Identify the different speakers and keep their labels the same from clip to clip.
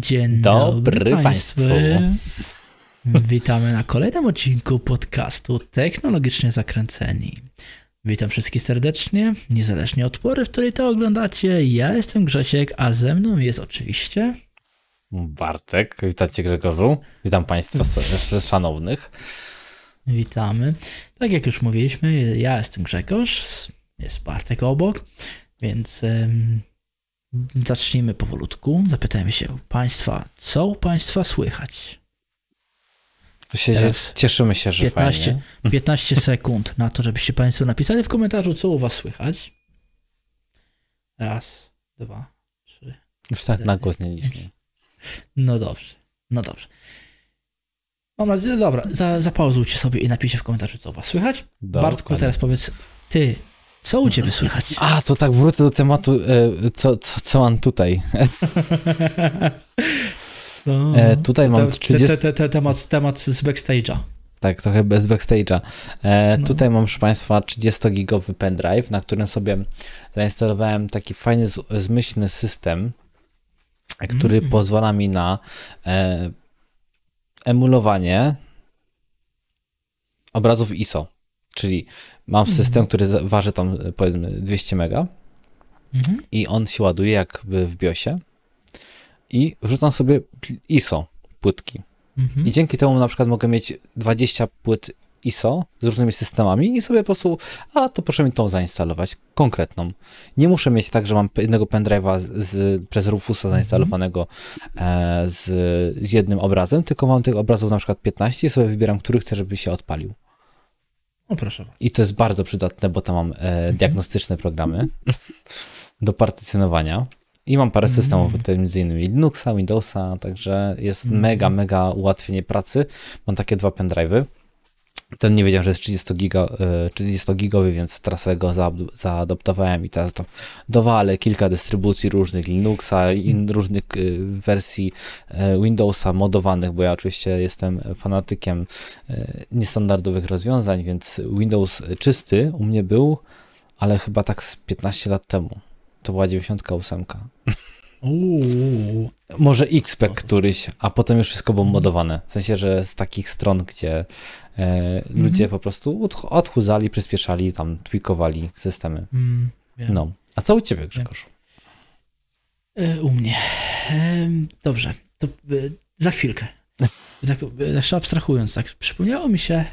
Speaker 1: Dzień dobry, dobry Państwu. Witamy na kolejnym odcinku podcastu Technologicznie Zakręceni. Witam wszystkich serdecznie, niezależnie od pory, w której to oglądacie. Ja jestem Grzesiek, a ze mną jest oczywiście...
Speaker 2: Bartek, witajcie Grzegorzu. Witam Państwa szanownych.
Speaker 1: Witamy. Tak jak już mówiliśmy, ja jestem Grzegorz, jest Bartek obok, więc zacznijmy powolutku. Zapytajmy się Państwa, co u Państwa słychać?
Speaker 2: Się Teraz cieszymy się, że 15, fajnie.
Speaker 1: 15 sekund na to, żebyście Państwo napisali w komentarzu, co u Was słychać. Raz, dwa, trzy.
Speaker 2: Już tak na głos nie.
Speaker 1: No dobrze, no dobrze. Mam nadzieję, dobra, za, zapauzujcie sobie i napiszcie w komentarzu, co u Was słychać. Dobra, Bartku, teraz powiedz, Ty, co u ciebie słychać?
Speaker 2: A, to tak wrócę do tematu, e, co, co, co mam tutaj.
Speaker 1: No, e, tutaj mam 30... Te, te, te, temat, temat z backstage'a.
Speaker 2: Tak, trochę bez backstage'a. E, no. Tutaj mam, proszę Państwa, 30-gigowy pendrive, na którym sobie zainstalowałem taki fajny, zmyślny system, który mm. pozwala mi na e, emulowanie obrazów ISO. Czyli mam mhm. system, który waży tam powiedzmy 200 mega mhm. i on się ładuje jakby w BIOSie i wrzucam sobie ISO płytki. Mhm. I dzięki temu na przykład mogę mieć 20 płyt ISO z różnymi systemami i sobie po prostu, a to proszę mi tą zainstalować, konkretną. Nie muszę mieć tak, że mam jednego pendrive'a przez Rufusa mhm. zainstalowanego e, z, z jednym obrazem, tylko mam tych obrazów na przykład 15 i sobie wybieram, który chcę, żeby się odpalił.
Speaker 1: O proszę.
Speaker 2: I to jest bardzo przydatne, bo tam mam e, diagnostyczne programy do partycjonowania. I mam parę mhm. systemów, między innymi Linuxa, Windowsa, także jest mm. mega, mega ułatwienie pracy. Mam takie dwa pendrive'y. Ten nie wiedziałem, że jest 30, giga, 30 e, gigowy, więc teraz go zaadoptowałem i teraz tam dowalę kilka dystrybucji różnych Linuxa i mhm. różnych e, wersji e, Windowsa modowanych, bo ja oczywiście jestem fanatykiem niestandardowych rozwiązań, więc Windows czysty u mnie był, ale chyba tak z 15 lat temu. To była 98.
Speaker 1: Uuu.
Speaker 2: Może XPEC któryś, a potem już wszystko było modowane. W sensie, że z takich stron, gdzie e, ludzie mhm. po prostu odchudzali, przyspieszali, tam tweakowali systemy. Mm, no. A co u ciebie, Grzegorz?
Speaker 1: E, u mnie. E, dobrze, to e, za chwilkę. Tak jeszcze abstrahując, tak przypomniało mi się,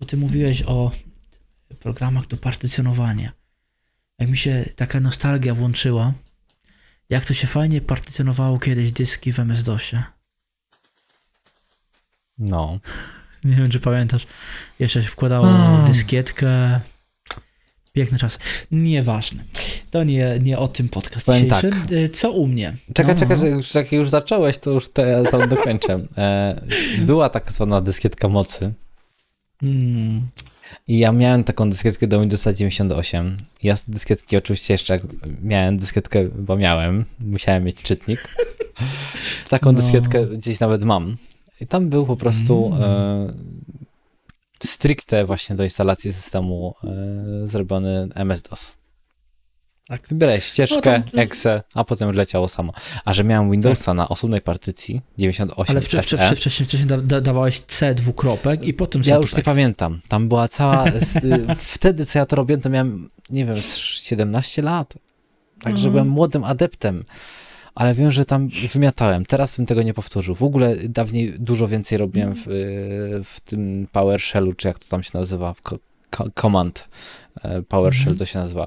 Speaker 1: bo ty mówiłeś o programach do partycjonowania. Jak mi się taka nostalgia włączyła, jak to się fajnie partycjonowało kiedyś dyski w MS-DOSie.
Speaker 2: No.
Speaker 1: Nie wiem, czy pamiętasz. Jeszcze się wkładało hmm. dyskietkę. Piękny czas. Nieważne. To nie, nie o tym podcast Powiem dzisiejszy. Tak. Y, co u mnie?
Speaker 2: Czekaj, no, czekaj, no. już, jak już zacząłeś, to już te, to dokończę. E, była tak zwana dyskietka mocy. Hmm. I ja miałem taką dyskietkę do Windowsa 98. Ja z dyskietki oczywiście jeszcze miałem dyskietkę, bo miałem, musiałem mieć czytnik. Taką no. dyskietkę gdzieś nawet mam. I tam był po prostu mm. e, stricte właśnie do instalacji systemu e, zrobiony MS-DOS. Tak. Wybieraj ścieżkę, no to... exe, a potem już leciało samo. A że miałem Windowsa tak. na osobnej partycji 98
Speaker 1: Ale wcześniej, wcześniej, wcześniej, wcześniej da, dawałeś C dwukropek i potem
Speaker 2: Ja już nie pamiętam. Tam była cała... wtedy, co ja to robiłem, to miałem, nie wiem, 17 lat. Także mhm. byłem młodym adeptem. Ale wiem, że tam wymiatałem. Teraz bym tego nie powtórzył. W ogóle dawniej dużo więcej robiłem w, w tym PowerShellu, czy jak to tam się nazywa, w Command e, PowerShell mhm. to się nazywa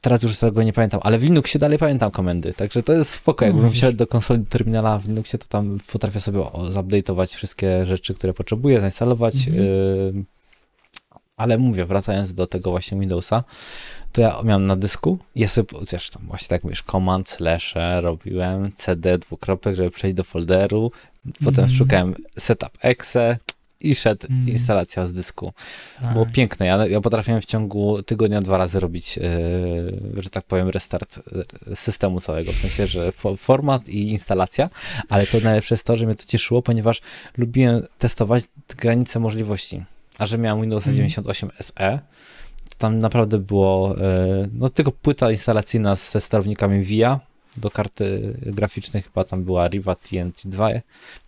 Speaker 2: teraz już tego nie pamiętam, ale w Linuxie dalej pamiętam komendy, także to jest spoko. Jakbym wsiadł do konsoli terminala w Linuxie, to tam potrafię sobie zupdate'ować wszystkie rzeczy, które potrzebuję, zainstalować. Mhm. Y ale mówię, wracając do tego właśnie Windowsa, to ja miałem na dysku, ja sobie, chociaż tam właśnie tak mówisz, command, slash, robiłem, cd, dwukropek, żeby przejść do folderu, potem mm. szukałem setup exe, i szedł mm. instalacja z dysku. Było piękne. Ja, ja potrafiłem w ciągu tygodnia dwa razy robić, yy, że tak powiem, restart e, systemu całego. W sensie, że format i instalacja, ale to najlepsze jest to, że mnie to cieszyło, ponieważ lubiłem testować granice możliwości. A że miałem Windows mm. 98 SE, to tam naprawdę było, yy, no tylko płyta instalacyjna ze sterownikami VIA, do karty graficznej, chyba tam była Riva TNT2,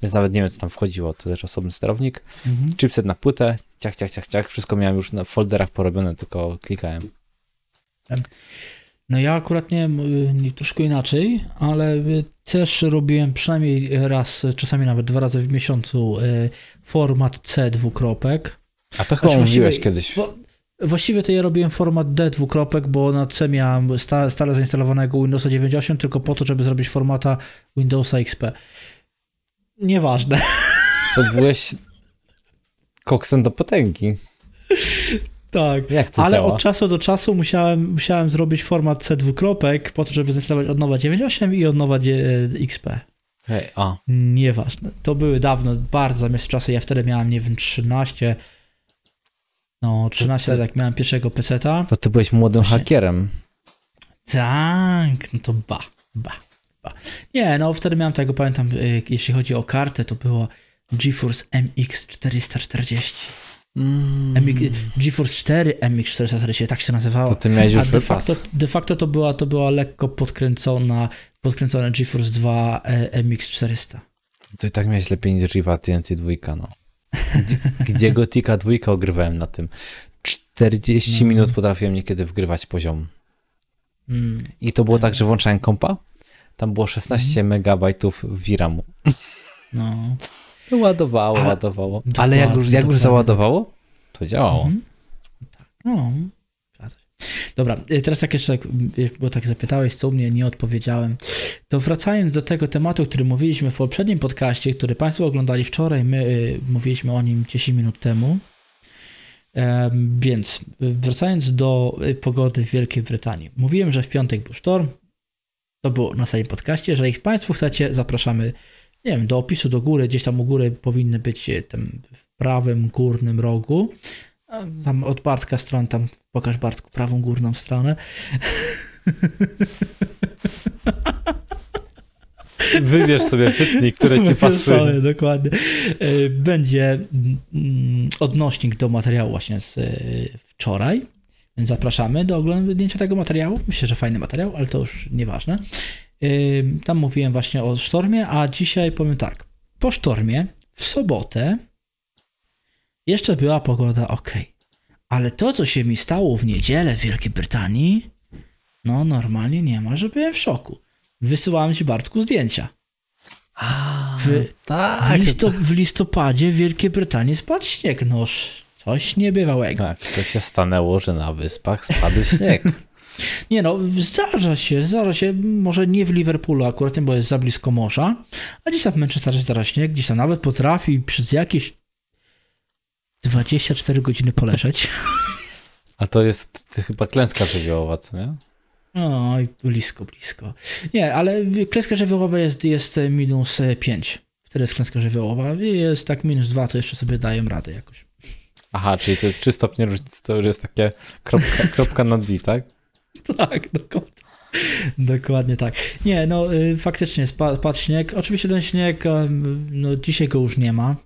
Speaker 2: więc nawet nie wiem, co tam wchodziło, to też osobny sterownik.
Speaker 1: Mhm.
Speaker 2: Chipset na płytę, ciach, ciach, ciach, ciach, wszystko miałem już na folderach porobione, tylko klikałem.
Speaker 1: No ja akurat nie wiem, troszkę inaczej, ale y, też robiłem przynajmniej raz, czasami nawet dwa razy w miesiącu y, format C dwukropek.
Speaker 2: A to chyba
Speaker 1: Znaczy,
Speaker 2: mówiłeś kiedyś.
Speaker 1: Bo, właściwie to ja robiłem format D dwukropek, bo na C miałem sta, stale zainstalowanego Windowsa 98 tylko po to, żeby zrobić formata Windowsa XP. Nieważne.
Speaker 2: To byłeś koksem do potęgi.
Speaker 1: Tak. Ale
Speaker 2: działa?
Speaker 1: od czasu do czasu musiałem, musiałem zrobić format C dwukropek po to, żeby zainstalować od nowa 98 i od nowa dzie- XP.
Speaker 2: Hej, a,
Speaker 1: Nieważne. To były dawno, bardzo zamiast czasy. Ja wtedy miałem, nie wiem, 13. No, 13 lat, jak miałem pierwszego peceta.
Speaker 2: to ty byłeś młodym
Speaker 1: Właśnie.
Speaker 2: hakierem.
Speaker 1: Tak, no to ba, ba, ba. Nie, no wtedy miałem tego, pamiętam, y, jeśli chodzi o kartę, to było GeForce MX 440.
Speaker 2: Mm.
Speaker 1: MX, GeForce 4 MX 440, tak się nazywało.
Speaker 2: To ty miałeś
Speaker 1: A
Speaker 2: już
Speaker 1: de facto, de facto to była, to była lekko podkręcona, podkręcone GeForce 2 e, MX 400.
Speaker 2: To i tak miałeś lepiej niż Riva TNT 2, no. Gdzie, Gotika 2 ogrywałem na tym. 40
Speaker 1: No.
Speaker 2: minut potrafiłem niekiedy wgrywać poziom.
Speaker 1: Mm.
Speaker 2: I to było tak, że włączałem kompa, tam było 16
Speaker 1: Mhm.
Speaker 2: megabajtów VRAMu.
Speaker 1: No.
Speaker 2: To ładowało,
Speaker 1: Ale-
Speaker 2: ładowało. Ale jak już, jak już załadowało, to działało.
Speaker 1: Mhm. Tak. No. Dobra, y, teraz tak jeszcze, y, bo tak zapytałeś, co u mnie nie odpowiedziałem. To wracając do tego tematu, o którym mówiliśmy w poprzednim podcaście, który Państwo oglądali wczoraj, my y, mówiliśmy o nim 10 minut temu. Em, więc y, wracając do pogody w Wielkiej Brytanii. Mówiłem, że w piątek był sztorm. To było na ostatnim podcaście. Jeżeli Państwo chcecie, zapraszamy nie wiem, do opisu do góry, gdzieś tam u góry powinny być tam w prawym górnym rogu. Tam od Bartka stron, tam pokaż Bartku prawą górną stronę.
Speaker 2: Wybierz sobie pytnik, które ci
Speaker 1: Sobie,
Speaker 2: pasuje.
Speaker 1: dokładnie. E, Będzie mm, odnośnik do materiału właśnie z e, wczoraj, więc zapraszamy do oglądnięcia tego materiału. Myślę, że fajny materiał, ale to już nieważne. E, Tam mówiłem właśnie o sztormie, a dzisiaj powiem tak. Po sztormie w sobotę jeszcze była pogoda ok. Ale to, co się mi stało w niedzielę w Wielkiej Brytanii, no normalnie nie ma, że byłem w szoku. Wysyłałem ci Bartku zdjęcia.
Speaker 2: A,
Speaker 1: W- W,
Speaker 2: tak.
Speaker 1: listo, w listopadzie w Wielkiej Brytanii spadł śnieg. Noż, coś niebywałego.
Speaker 2: Tak, to się stanęło, że na wyspach spadł śnieg.
Speaker 1: Nie no, zdarza się, zdarza się, może nie w Liverpoolu akurat, bo jest za blisko morza, a gdzieś tam w Manchesterze zdarza śnieg, gdzieś tam nawet potrafi przez jakieś 24 godziny poleżeć.
Speaker 2: A to jest chyba klęska żywiołowa, co nie?
Speaker 1: Oj, blisko, blisko. Nie, ale klęska żywiołowa jest, jest minus 5. Wtedy jest klęska żywiołowa. Jest tak minus 2, to jeszcze sobie dają radę jakoś.
Speaker 2: Aha, czyli to jest 3 stopnie różnicy, to już jest takie kropka, kropka na D, tak?
Speaker 1: Tak, dokładnie. Dokładnie tak. Nie, no y, faktycznie spa- padł śnieg. Oczywiście ten śnieg, no dzisiaj go już nie ma.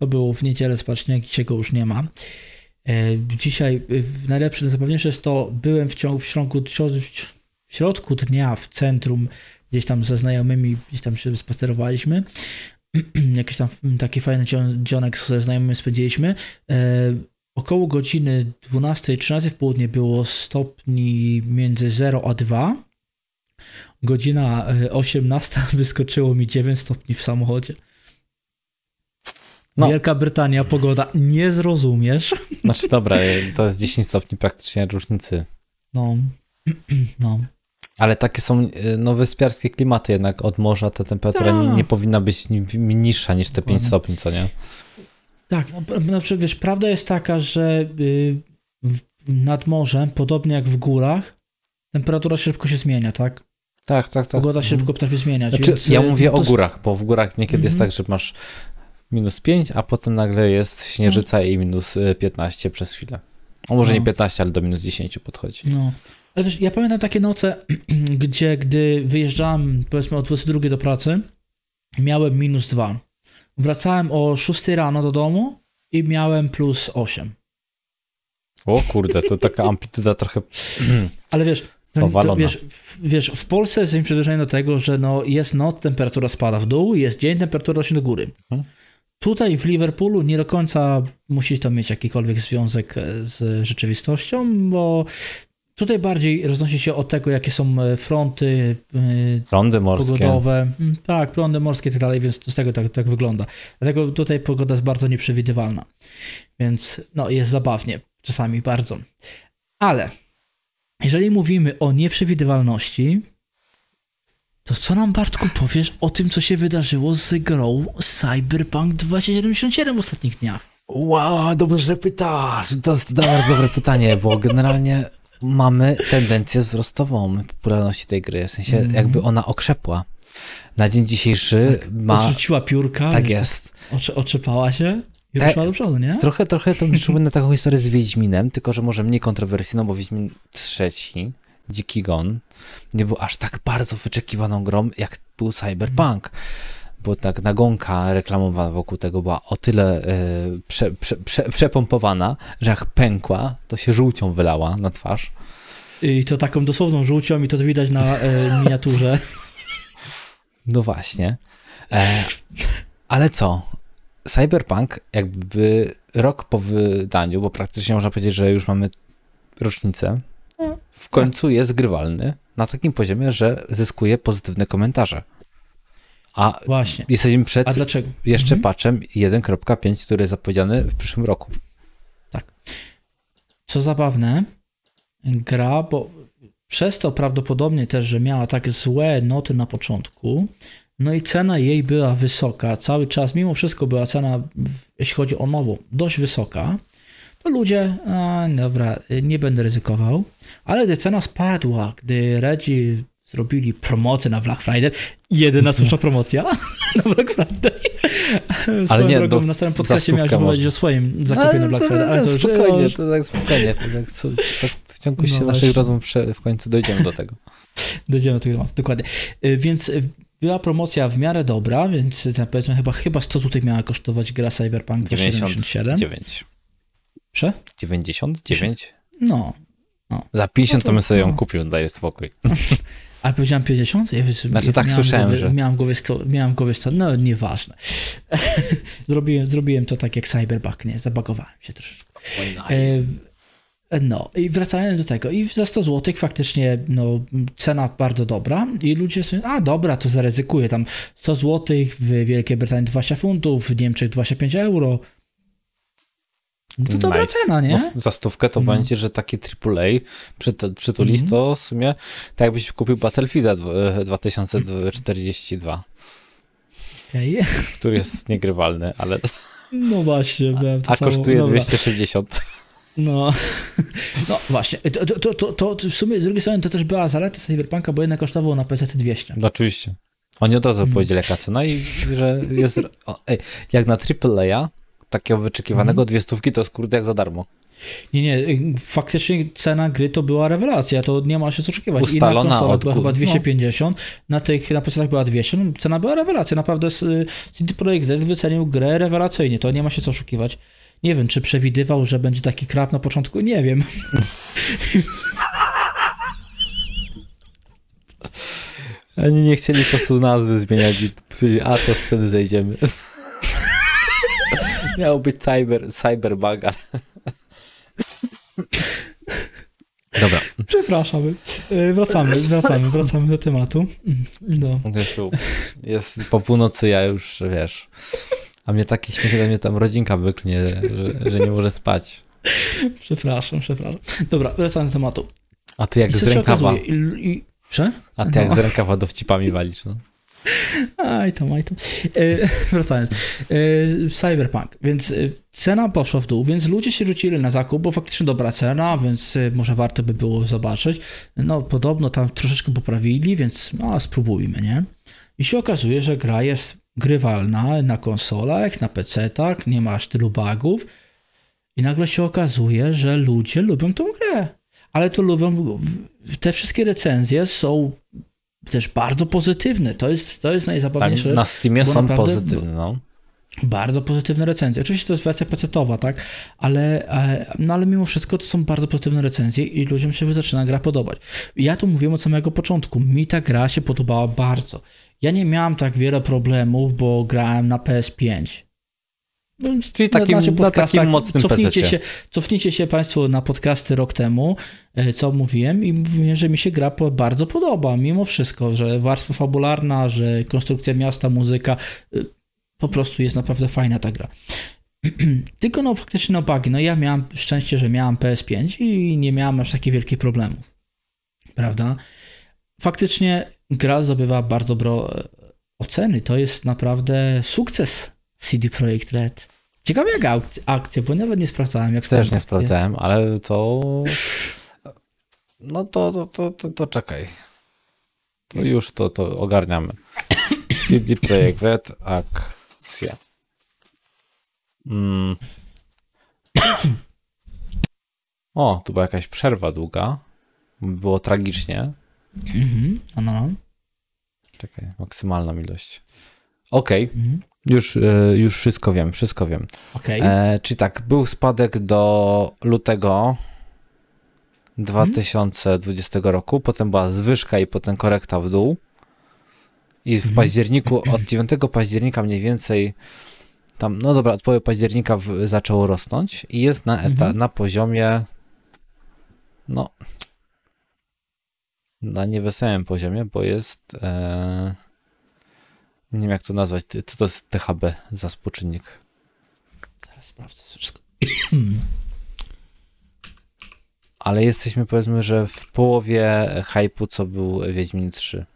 Speaker 1: To było w niedzielę spadł śnieg, dzisiaj go już nie ma. E, Dzisiaj w- najlepsze, najzabawniejsze jest to, byłem w ciągu, w środku, w środku dnia w centrum, gdzieś tam ze znajomymi, gdzieś tam się spacerowaliśmy. Jakiś tam taki fajny dzio- dzionek ze znajomymi spędziliśmy. E, Około godziny 12-13 w południe było stopni między 0 a 2. Godzina e, 18 wyskoczyło mi 9 stopni w samochodzie.
Speaker 2: No.
Speaker 1: Wielka Brytania, pogoda, nie zrozumiesz.
Speaker 2: Znaczy dobra, to jest 10 stopni praktycznie różnicy.
Speaker 1: No, no.
Speaker 2: Ale takie są y, no, wyspiarskie klimaty, jednak od morza ta temperatura nie,
Speaker 1: Tak.
Speaker 2: nie powinna być ni- niższa niż te 5
Speaker 1: Dokładnie.
Speaker 2: stopni, co nie?
Speaker 1: Tak, no, na przykład, wiesz, prawda jest taka, że y, nad morzem, podobnie jak w górach, temperatura szybko się zmienia, tak?
Speaker 2: Tak, tak, tak.
Speaker 1: Pogoda się
Speaker 2: Mhm.
Speaker 1: szybko potrafi zmieniać.
Speaker 2: Znaczy,
Speaker 1: więc,
Speaker 2: ja
Speaker 1: y,
Speaker 2: mówię
Speaker 1: to
Speaker 2: o górach, bo w górach niekiedy jest
Speaker 1: Mhm.
Speaker 2: tak, że masz minus 5, a potem nagle jest śnieżyca i minus y, 15 przez chwilę. O może nie
Speaker 1: No.
Speaker 2: 15, ale do minus 10 podchodzi.
Speaker 1: No. Ale wiesz, ja pamiętam takie noce, gdzie gdy wyjeżdżałem powiedzmy o 22 do pracy, miałem minus 2. Wracałem o 6 rano do domu i miałem plus 8.
Speaker 2: O kurde, to taka amplituda trochę...
Speaker 1: Ale wiesz, To, to, wiesz, w, wiesz, w Polsce jesteśmy przyzwyczajeni do tego, że no jest noc, temperatura spada w dół, jest dzień, temperatura rośnie do góry.
Speaker 2: Mhm.
Speaker 1: Tutaj w Liverpoolu nie do końca musi to mieć jakikolwiek związek e, z rzeczywistością, bo tutaj bardziej roznosi się od tego, jakie są e, fronty e,
Speaker 2: Prądy morskie.
Speaker 1: pogodowe. Mm, Tak, prądy morskie i tak dalej, więc to z tego tak, tak wygląda. Dlatego tutaj pogoda jest bardzo nieprzewidywalna. Więc no, jest zabawnie, czasami bardzo. Ale jeżeli mówimy o nieprzewidywalności, to co nam Bartku powiesz o tym, co się wydarzyło z grą Cyberpunk 2077 w ostatnich dniach?
Speaker 2: Wow, dobrze że pytasz. To jest bardzo dobre pytanie, bo generalnie mamy tendencję wzrostową popularności tej gry. W sensie
Speaker 1: Mhm.
Speaker 2: jakby ona okrzepła. Na dzień dzisiejszy ma...
Speaker 1: Odrzuciła piórka,
Speaker 2: Tak jest.
Speaker 1: oczy, oczepała się i
Speaker 2: Tak.
Speaker 1: do przodu, nie?
Speaker 2: Trochę, trochę to przypomina taką historię z Wiedźminem, tylko że może mniej kontrowersyjną, bo Wiedźmin trzeci, Dziki Gon, nie był aż tak bardzo wyczekiwaną grą, jak był Cyberpunk. Bo tak nagonka reklamowa wokół tego była o tyle e, prze, prze, prze, przepompowana, że jak pękła, to się żółcią wylała na twarz.
Speaker 1: I to taką dosłowną żółcią i to widać na e, miniaturze.
Speaker 2: No właśnie. E, ale co? Cyberpunk jakby rok po wydaniu, bo praktycznie można powiedzieć, że już mamy rocznicę, w końcu jest grywalny na takim poziomie, że zyskuje pozytywne komentarze. A
Speaker 1: Właśnie.
Speaker 2: jesteśmy przed
Speaker 1: A dlaczego?
Speaker 2: jeszcze
Speaker 1: Mhm.
Speaker 2: patchem 1.5, który jest zapowiedziany w przyszłym roku.
Speaker 1: Co zabawne, gra, bo przez to prawdopodobnie też, że miała tak złe noty na początku, no i cena jej była wysoka, cały czas, mimo wszystko była cena, jeśli chodzi o nową, dość wysoka, to ludzie, a dobra, nie będę ryzykował, ale gdy cena spadła, gdy Redzi zrobili promocję na Black Friday, jedyna słuszna promocja na Black Friday. Swoją
Speaker 2: nie,
Speaker 1: drogą,
Speaker 2: do-
Speaker 1: na starym
Speaker 2: za
Speaker 1: podcaście miałeś powiedzieć o swoim zakupie na Black Friday, ale to
Speaker 2: spokojnie,
Speaker 1: już,
Speaker 2: to tak spokojnie. To tak, co, tak w ciągu
Speaker 1: No
Speaker 2: naszych rozmów w końcu dojdziemy do tego.
Speaker 1: Dojdziemy do tego tematu, dokładnie. Y, Więc y, była promocja w miarę dobra, więc y, powiedzmy chyba, chyba 100 tutaj miała kosztować gra Cyberpunk 2077.
Speaker 2: 9.
Speaker 1: Prze?
Speaker 2: 99?
Speaker 1: No.
Speaker 2: Za 50
Speaker 1: No
Speaker 2: to
Speaker 1: to-
Speaker 2: bym sobie ją
Speaker 1: no.
Speaker 2: kupił, daję spokój.
Speaker 1: A powiedziałem 50? Ja wiesz,
Speaker 2: Znaczy, tak
Speaker 1: miałem
Speaker 2: słyszałem,
Speaker 1: głowie,
Speaker 2: że-
Speaker 1: Miałem w głowie 100, miałem w głowie 100, no nieważne. zrobiłem, zrobiłem to tak jak Cyberpunk, nie? Zabagowałem się troszeczkę. E, No i wracając do tego, i za 100 zł faktycznie no, cena bardzo dobra i ludzie sobie, a dobra, to zaryzykuję, tam 100 zł w Wielkiej Brytanii 20 funtów, w Niemczech 25 euro. No to dobra
Speaker 2: Nice.
Speaker 1: cena, nie?
Speaker 2: No, za stówkę to
Speaker 1: No.
Speaker 2: będzie, że taki AAA przyt- przytulić,
Speaker 1: Mhm.
Speaker 2: to w sumie tak jakbyś kupił Battlefielda dw- 2042,
Speaker 1: Okej.
Speaker 2: który jest niegrywalny, ale
Speaker 1: No właśnie, miałem to
Speaker 2: a
Speaker 1: samo.
Speaker 2: kosztuje
Speaker 1: Dobra.
Speaker 2: 260.
Speaker 1: No, no właśnie, to, to, to, to, w sumie z drugiej strony to też była zaleta Cyberpunka, bo jednak kosztowało na PC 200.
Speaker 2: No, oczywiście. Oni od razu
Speaker 1: Mhm.
Speaker 2: powiedzieli jaka cena i że jest... O, ej, jak na AAA, takiego wyczekiwanego dwie stówki, to jest kurde jak za darmo.
Speaker 1: Nie, nie, faktycznie cena gry to była rewelacja, to nie ma się co oczekiwać.
Speaker 2: Ustalona
Speaker 1: I na konsolę
Speaker 2: od
Speaker 1: była chyba 250, na tych, na PC była 200, no, cena była rewelacja, naprawdę CD Projekt Red wycenił grę rewelacyjnie, to nie ma się co oszukiwać. Nie wiem, czy przewidywał, że będzie taki krap na początku, nie wiem.
Speaker 2: Oni nie chcieli po prostu nazwy zmieniać i powiedzieli, a to sceny zejdziemy. Miał być cyber, cyberbug, ale... Dobra,
Speaker 1: Przepraszamy. Y, Wracamy, wracamy, wracamy do tematu. No.
Speaker 2: Jest po północy, ja już, wiesz, a mnie taki śmiech, że mnie tam rodzinka wyknie, że, że nie może spać.
Speaker 1: Przepraszam, przepraszam. Dobra, wracając do tematu.
Speaker 2: A ty jak
Speaker 1: I
Speaker 2: z rękawa,
Speaker 1: okazuje? I, i,
Speaker 2: a ty jak
Speaker 1: No.
Speaker 2: z rękawa dowcipami walisz, no.
Speaker 1: Aj tam, aj tam. E, wracając. E, cyberpunk. Więc e, cena poszła w dół, więc ludzie się rzucili na zakup, bo faktycznie dobra cena, więc e, może warto by było zobaczyć. No, podobno tam troszeczkę poprawili, więc no, spróbujmy, nie? I się okazuje, że gra jest grywalna na konsolach, na PC-tak, nie ma aż tylu bugów. I nagle się okazuje, że ludzie lubią tą grę. Ale to lubią. Te wszystkie recenzje są też bardzo pozytywne. To jest, to jest
Speaker 2: Tak,
Speaker 1: najzabawniejsze.
Speaker 2: na Steamie są pozytywne, no.
Speaker 1: Bardzo pozytywne recenzje. Oczywiście to jest wersja pecetowa, tak? Ale, e, no ale mimo wszystko to są bardzo pozytywne recenzje i ludziom się zaczyna gra podobać. Ja tu mówiłem od samego początku. Mi ta gra się podobała bardzo. Ja nie miałem tak wiele problemów, bo grałem na PS5.
Speaker 2: Czyli takim, na, na takim mocnym
Speaker 1: cofnijcie się, cofnijcie się Państwo na podcasty rok temu, e, co mówiłem i mówiłem, że mi się gra bardzo podoba, mimo wszystko, że warstwa fabularna, że konstrukcja miasta, muzyka, e, po prostu jest naprawdę fajna ta gra. Tylko no faktycznie no bugi, no ja miałem szczęście, że miałem PS5 i nie miałem aż takich wielkich problemów, prawda? Faktycznie gra zdobywa bardzo bro e, oceny, to jest naprawdę sukces CD Projekt Red. Ciekawe jak akcja, bo nawet nie sprawdzałem jak
Speaker 2: Też nie akcje. sprawdzałem, ale to... No to, to, to, to, to czekaj. To już to, to ogarniamy. CD Projekt Red, akcja. Mm. O, tu była jakaś przerwa długa. Było tragicznie.
Speaker 1: Mhm, no, no.
Speaker 2: Czekaj, maksymalna ilość. Okej. Okay. Mhm. Już, e, już wszystko wiem, wszystko wiem.
Speaker 1: Okay. E,
Speaker 2: czyli tak, był spadek do lutego 2020 hmm. roku, potem była zwyżka i potem korekta w dół. I w hmm. październiku, od 9 października mniej więcej tam, no dobra, od połowy października w, zaczęło rosnąć i jest na, eta, hmm. na poziomie no na niewesołym poziomie, bo jest e, nie wiem jak to nazwać. Co to jest THB za współczynnik?
Speaker 1: Zaraz sprawdzę wszystko.
Speaker 2: Ale jesteśmy powiedzmy, że w połowie hypu, co był Wiedźmin 3.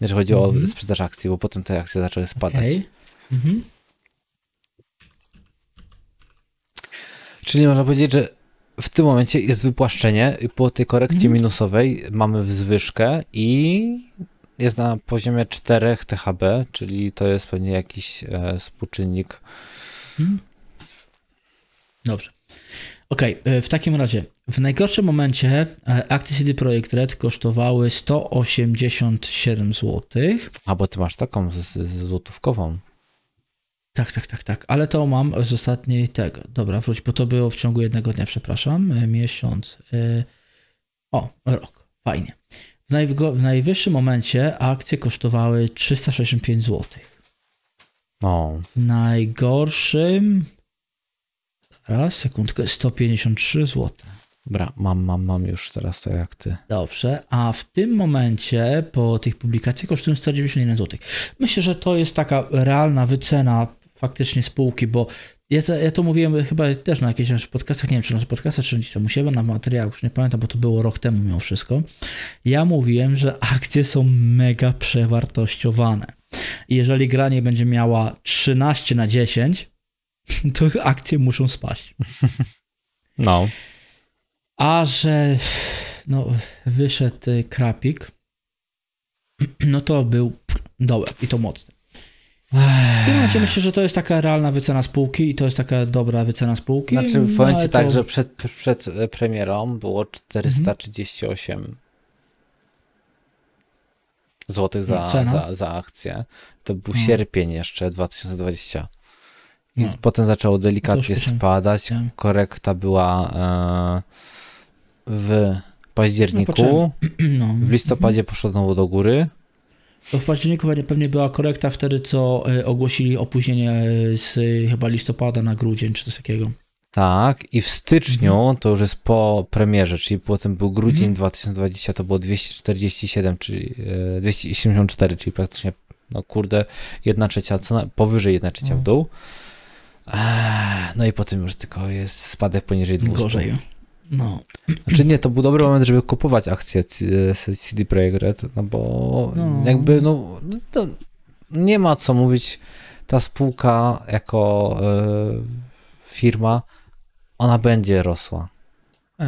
Speaker 2: Jeżeli chodzi o mhm. sprzedaż akcji, bo potem te akcje zaczęły spadać. Okay. Mhm. Czyli można powiedzieć, że w tym momencie jest wypłaszczenie i po tej korekcie mhm. minusowej mamy wzwyżkę i jest na poziomie 4 THB, czyli to jest pewnie jakiś e, współczynnik. Hmm.
Speaker 1: Dobrze. Ok, e, w takim razie, w najgorszym momencie e, akcje CD Projekt Red kosztowały 187 zł.
Speaker 2: A bo ty masz taką z, z złotówkową.
Speaker 1: Tak, tak, tak, tak, ale to mam z ostatniej tego. Dobra, wróć, bo to było w ciągu jednego dnia, przepraszam, e, miesiąc. O, rok, fajnie. W, najwygo, w najwyższym momencie akcje kosztowały 365 zł.
Speaker 2: O.
Speaker 1: W najgorszym. Raz, sekundkę, 153 zł.
Speaker 2: Dobra, mam, mam, mam już teraz tak jak ty.
Speaker 1: Dobrze, a w tym momencie po tych publikacjach kosztują 191 zł. Myślę, że to jest taka realna wycena faktycznie spółki, bo ja, ja to mówiłem chyba też na jakichś podcastach, nie wiem czy na podcastach, czy tam u siebie, na materiałach, już nie pamiętam, bo to było rok temu mimo wszystko. Ja mówiłem, że akcje są mega przewartościowane. I jeżeli gra nie będzie miała 13 na 10, to akcje muszą spaść.
Speaker 2: No.
Speaker 1: A że no, wyszedł krapik, no to był dołek i to mocny. W tym momencie myślę, że to jest taka realna wycena spółki i to jest taka dobra wycena spółki.
Speaker 2: Znaczy, no, tak, to... że przed, przed premierą było 438 mhm. złotych za, za, za akcję. To był mhm. sierpień jeszcze 2020. I no. potem zaczęło delikatnie spadać. Korekta była e, w październiku. No, no. W listopadzie poszło znowu do góry.
Speaker 1: To w październiku pewnie była korekta wtedy, co e, ogłosili opóźnienie e, z chyba listopada na grudzień, czy coś takiego.
Speaker 2: Tak, i w styczniu, mhm. to już jest po premierze, czyli potem był grudzień mhm. 2020, to było 247, czyli 274, e, czyli praktycznie, no kurde, jedna trzecia, co na, powyżej jedna trzecia w no. dół. No i potem już tylko jest spadek poniżej 200.
Speaker 1: Gorzej. No.
Speaker 2: Znaczy nie, to był dobry moment, żeby kupować akcje CD Projekt Red, no bo no. jakby, no, no, nie ma co mówić, ta spółka jako y, firma, ona będzie rosła.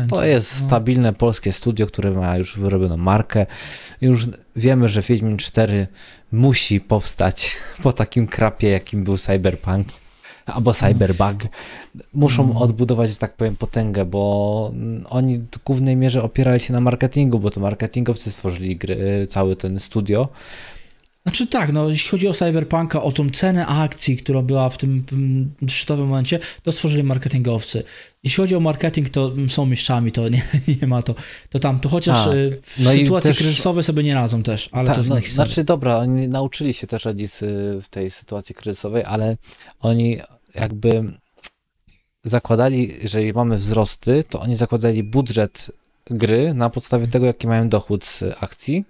Speaker 2: To jest no. stabilne polskie studio, które ma już wyrobioną markę. Już wiemy, że Wiedźmin 4 musi powstać po takim krapie, jakim był Cyberpunk albo Cyberbug, muszą mm. odbudować, że tak powiem, potęgę, bo oni w głównej mierze opierali się na marketingu, bo to marketingowcy stworzyli gry, cały ten studio.
Speaker 1: Znaczy tak, no jeśli chodzi o Cyberpunka, o tą cenę akcji, która była w tym, szczytowym momencie, to stworzyli marketingowcy. Jeśli chodzi o marketing, to są mistrzami, to nie, nie ma to, to tam, to chociaż
Speaker 2: A,
Speaker 1: y, w
Speaker 2: no i
Speaker 1: sytuacji
Speaker 2: też-
Speaker 1: kryzysowej sobie nie radzą też, ale
Speaker 2: Ta,
Speaker 1: to
Speaker 2: no, znaczy dobra, oni nauczyli się też radzić y, w tej sytuacji kryzysowej, ale oni jakby zakładali, że mamy wzrosty, to oni zakładali budżet gry na podstawie tego, jaki mają dochód z akcji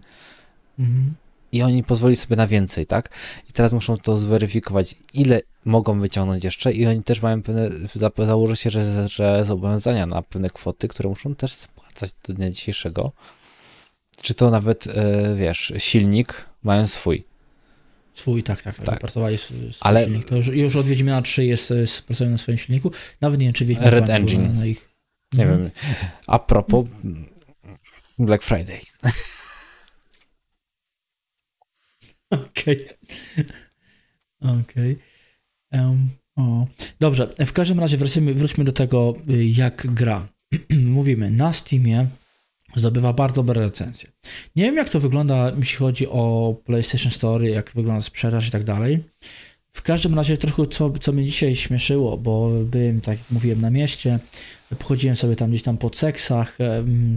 Speaker 1: Mhm.
Speaker 2: i oni pozwolili sobie na więcej, tak? I teraz muszą to zweryfikować, ile mogą wyciągnąć jeszcze i oni też mają pewne, za- założy się, że, że zobowiązania na pewne kwoty, które muszą też spłacać do dnia dzisiejszego. Czy to nawet, e, wiesz, silnik mają swój.
Speaker 1: Swój, tak, tak, tak.
Speaker 2: Ale-
Speaker 1: silnik. To już, już od Wiedźmina 3 jest y, spracowany na swoim silniku. Nawet nie wiem, czy Wiedźmin
Speaker 2: Red
Speaker 1: 2 nie było
Speaker 2: Engine.
Speaker 1: Na ich...
Speaker 2: Nie
Speaker 1: Mhm.
Speaker 2: wiem. A propos Black Friday.
Speaker 1: Okej. Okej. Em, o. Dobrze, w każdym razie wrócimy, wróćmy do tego, y, jak gra. Mówimy, na Steamie zdobywa bardzo dobre recenzje. Nie wiem, jak to wygląda, jeśli chodzi o PlayStation Store, jak wygląda sprzedaż i tak dalej. W każdym razie trochę, co, co mnie dzisiaj śmieszyło, bo byłem, tak jak mówiłem, na mieście, pochodziłem sobie tam gdzieś tam po seksach,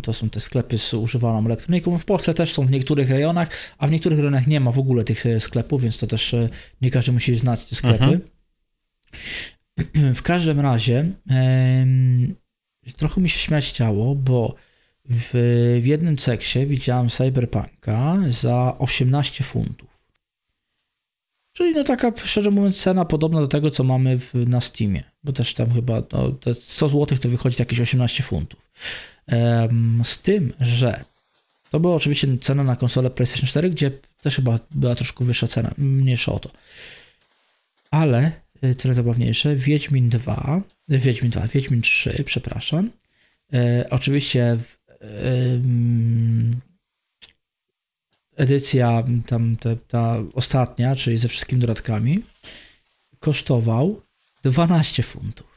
Speaker 1: to są te sklepy z używaną elektroniką. W Polsce też są w niektórych rejonach, a w niektórych rejonach nie ma w ogóle tych e, sklepów, więc to też e, nie każdy musi znać te sklepy.
Speaker 2: Mhm.
Speaker 1: W każdym razie trochę mi się śmiać chciało, bo w, w jednym seksie widziałem Cyberpunka za 18 funtów. Czyli no taka, szczerze mówiąc, cena podobna do tego, co mamy w, na Steamie, bo też tam chyba no, te 100 zł to wychodzi jakieś 18 funtów. Em, z tym, że to była oczywiście cena na konsolę PlayStation 4, gdzie też chyba była troszkę wyższa cena, mniejsza o to. Ale, y, co najzabawniejsze, Wiedźmin 2, y, Wiedźmin 2, Wiedźmin 3, przepraszam, e, oczywiście edycja tam te, ta ostatnia, czyli ze wszystkimi dodatkami, kosztował 12 funtów.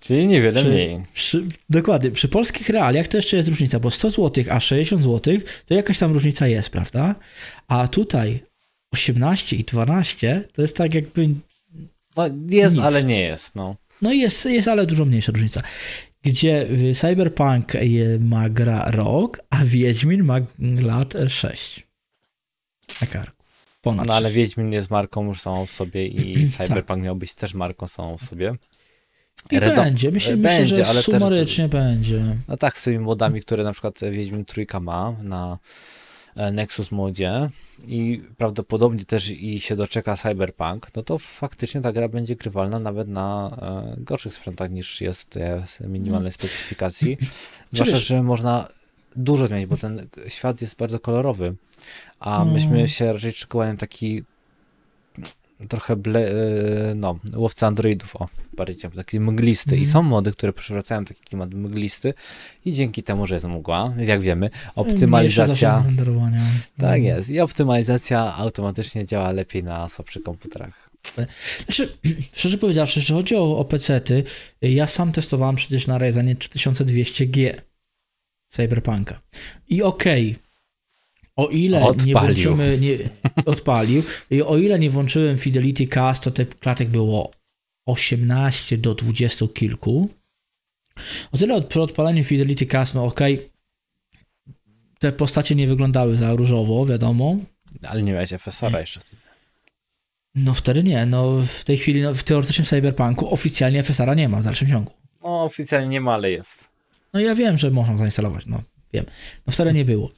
Speaker 2: Czyli niewiele
Speaker 1: Czy-
Speaker 2: mniej.
Speaker 1: Przy, dokładnie, przy polskich realiach to jeszcze jest różnica, bo 100 zł, a 60 zł to jakaś tam różnica jest, prawda? A tutaj 18 i 12 to jest tak jakby,
Speaker 2: No jest,
Speaker 1: Nic.
Speaker 2: ale nie jest, no.
Speaker 1: no jest, jest ale dużo mniejsza różnica. Gdzie y, Cyberpunk y, ma gra rok, a Wiedźmin ma lat 6. Na karku. Ponad
Speaker 2: No ale
Speaker 1: sześć.
Speaker 2: Wiedźmin jest marką już samą w sobie i Cyberpunk miał być też marką samą w sobie.
Speaker 1: I
Speaker 2: Redo-
Speaker 1: będzie, myślę, myślę
Speaker 2: będzie,
Speaker 1: że
Speaker 2: ale też-
Speaker 1: sumarycznie będzie.
Speaker 2: No tak, z tymi modami, które na przykład Wiedźmin Trójka ma na Nexus modzie i prawdopodobnie też i się doczeka Cyberpunk, no to faktycznie ta gra będzie grywalna nawet na e, gorszych sprzętach niż jest te minimalnej specyfikacji. Zwłaszcza, że można dużo zmienić, bo ten świat jest bardzo kolorowy, a
Speaker 1: No.
Speaker 2: myśmy się raczej szykowali na taki trochę ble, e, no, łowca androidów, o, bardziej taki mglisty. I
Speaker 1: Mhm.
Speaker 2: są mody, które przywracają taki klimat mglisty i dzięki temu, że jest mgła, jak wiemy, optymalizacja, tak
Speaker 1: No.
Speaker 2: jest, i optymalizacja automatycznie działa lepiej na słabszych komputerach.
Speaker 1: Znaczy, szczerze powiedziawszy, jeśli chodzi o, o PC-ty, ja sam testowałem przecież na Ryzenie 3200G Cyberpunka. I okej, o ile nie
Speaker 2: Odpalił.
Speaker 1: włączymy, nie, odpalił, i o ile nie włączyłem Fidelity Cast, to tych klatek było 18 do 20 kilku. O tyle od, przy odpaleniu Fidelity Cast, no okej, te postacie nie wyglądały za różowo, wiadomo,
Speaker 2: Ale nie miałeś FSR-a jeszcze wtedy.
Speaker 1: No wtedy nie, no w tej chwili, no, w teoretycznym Cyberpunku oficjalnie FSR-a nie ma w dalszym ciągu.
Speaker 2: No oficjalnie nie ma, ale jest.
Speaker 1: No ja wiem, że można zainstalować, no wiem. No wtedy nie było.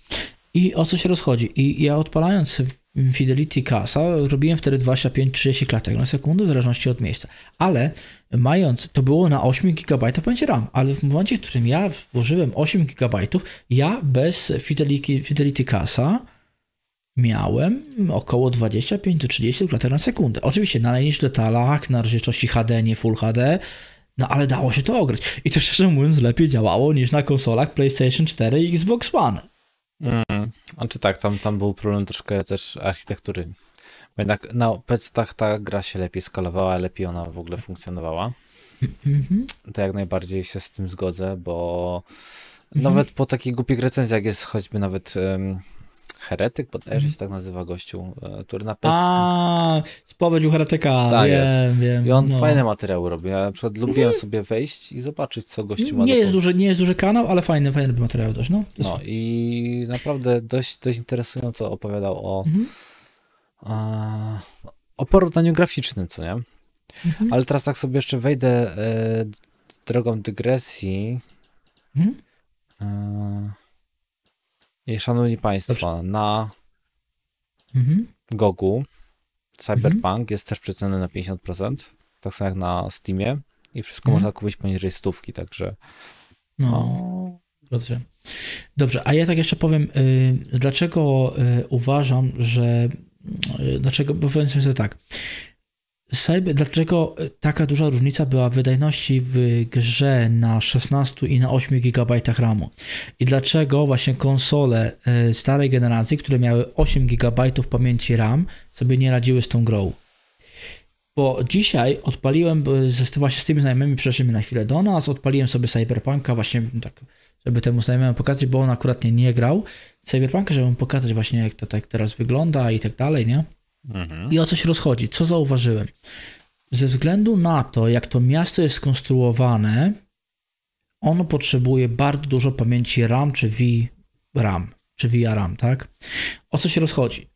Speaker 1: I o co się rozchodzi? I ja odpalając Fidelity Casa, robiłem wtedy 25-30 klatek na sekundę, w zależności od miejsca. Ale mając, to było na 8 GB pamięci RAM, ale w momencie, w którym ja włożyłem 8 GB, ja bez Fidelity, Fidelity Casa miałem około 25 do 30 klatek na sekundę. Oczywiście na najniższych detalach, na rozdzielczości HD, nie Full HD, no ale dało się to ograć. I to szczerze mówiąc lepiej działało niż na konsolach PlayStation 4 i Xbox One.
Speaker 2: A czy tak, tam, tam był problem troszkę też architektury. Bo jednak na PC-tach ta gra się lepiej skalowała, lepiej ona w ogóle funkcjonowała.
Speaker 1: Mhm.
Speaker 2: To jak najbardziej się z tym zgodzę, bo
Speaker 1: Mhm.
Speaker 2: nawet po takich głupich recenzjach jest choćby nawet um, Heretyk, bodajże
Speaker 1: Mhm.
Speaker 2: się tak nazywa gościu, e, który na PS...
Speaker 1: A, spowiedź u heretyka,
Speaker 2: Tak
Speaker 1: wiem,
Speaker 2: jest.
Speaker 1: wiem.
Speaker 2: I on
Speaker 1: no.
Speaker 2: fajne materiały robi. Ja na przykład lubiłem sobie wejść i zobaczyć, co gościu ma
Speaker 1: Nie jest, duży, nie jest duży kanał, ale fajny, fajny materiał też, no.
Speaker 2: No
Speaker 1: fajne.
Speaker 2: i naprawdę dość, dość interesująco opowiadał o,
Speaker 1: Mhm.
Speaker 2: o porównaniu graficznym, co nie?
Speaker 1: Mhm.
Speaker 2: Ale teraz tak sobie jeszcze wejdę e, drogą dygresji.
Speaker 1: Mhm.
Speaker 2: E, szanowni Państwo, na
Speaker 1: Mhm.
Speaker 2: Gogu Cyberpunk jest też przeceny na 50%, tak samo jak na Steamie i wszystko
Speaker 1: Mhm.
Speaker 2: można kupić poniżej stówki, także
Speaker 1: No.
Speaker 2: no,
Speaker 1: Dobrze. Dobrze, a ja tak jeszcze powiem, y, dlaczego y, uważam, że. Y, dlaczego, bo powiedzmy sobie tak. Cyber, dlaczego y, taka duża różnica była w wydajności w grze na 16 i na 8 GB RAMu? I dlaczego właśnie konsole y, starej generacji, które miały 8 GB pamięci RAM, sobie nie radziły z tą grą? Bo dzisiaj odpaliłem, bo ze, właśnie z tymi znajomymi przeszliśmy na chwilę do nas, odpaliłem sobie Cyberpunka właśnie tak, żeby temu znajomemu pokazać, bo on akurat nie, nie grał. Cyberpunka, żeby mu pokazać właśnie jak to tak teraz wygląda i tak dalej, nie?
Speaker 2: Mhm.
Speaker 1: I o co się rozchodzi? Co zauważyłem? Ze względu na to, jak to miasto jest skonstruowane, ono potrzebuje bardzo dużo pamięci RAM czy VRAM, czy VRAM, tak? O co się rozchodzi?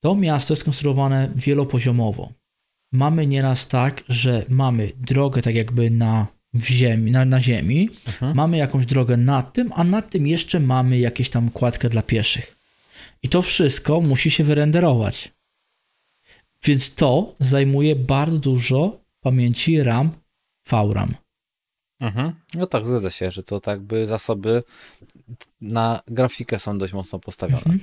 Speaker 1: To miasto jest skonstruowane wielopoziomowo. Mamy nieraz tak, że mamy drogę tak jakby na, w ziemi, na, na ziemi,
Speaker 2: Mhm.
Speaker 1: mamy jakąś drogę nad tym, a nad tym jeszcze mamy jakieś tam kładkę dla pieszych. I to wszystko musi się wyrenderować. Więc to zajmuje bardzo dużo pamięci RAM, VRAM.
Speaker 2: Mhm. No tak, zgadza się, że to tak by zasoby na grafikę są dość mocno postawione.
Speaker 1: Mhm.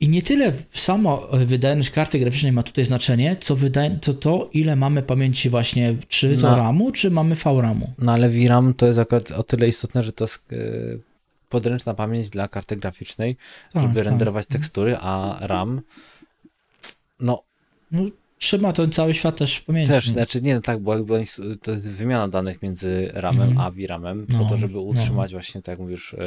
Speaker 1: I nie tyle samo wydajność karty graficznej ma tutaj znaczenie, co, wydaj- co to, ile mamy pamięci właśnie, czy to
Speaker 2: Na-
Speaker 1: RAMu, czy mamy VRAMu.
Speaker 2: No ale VRAM to jest akurat o tyle istotne, że to jest e, podręczna pamięć dla karty graficznej,
Speaker 1: Tak,
Speaker 2: żeby
Speaker 1: tak.
Speaker 2: renderować tekstury, a RAM no
Speaker 1: No, trzyma ten cały świat też w pamięci.
Speaker 2: też,
Speaker 1: więc-
Speaker 2: znaczy nie, no tak, bo jakby oni, to jest wymiana danych między RAMem
Speaker 1: Mhm.
Speaker 2: a VRAMem,
Speaker 1: No,
Speaker 2: po to, żeby
Speaker 1: no.
Speaker 2: utrzymać właśnie, tak jak mówisz, e,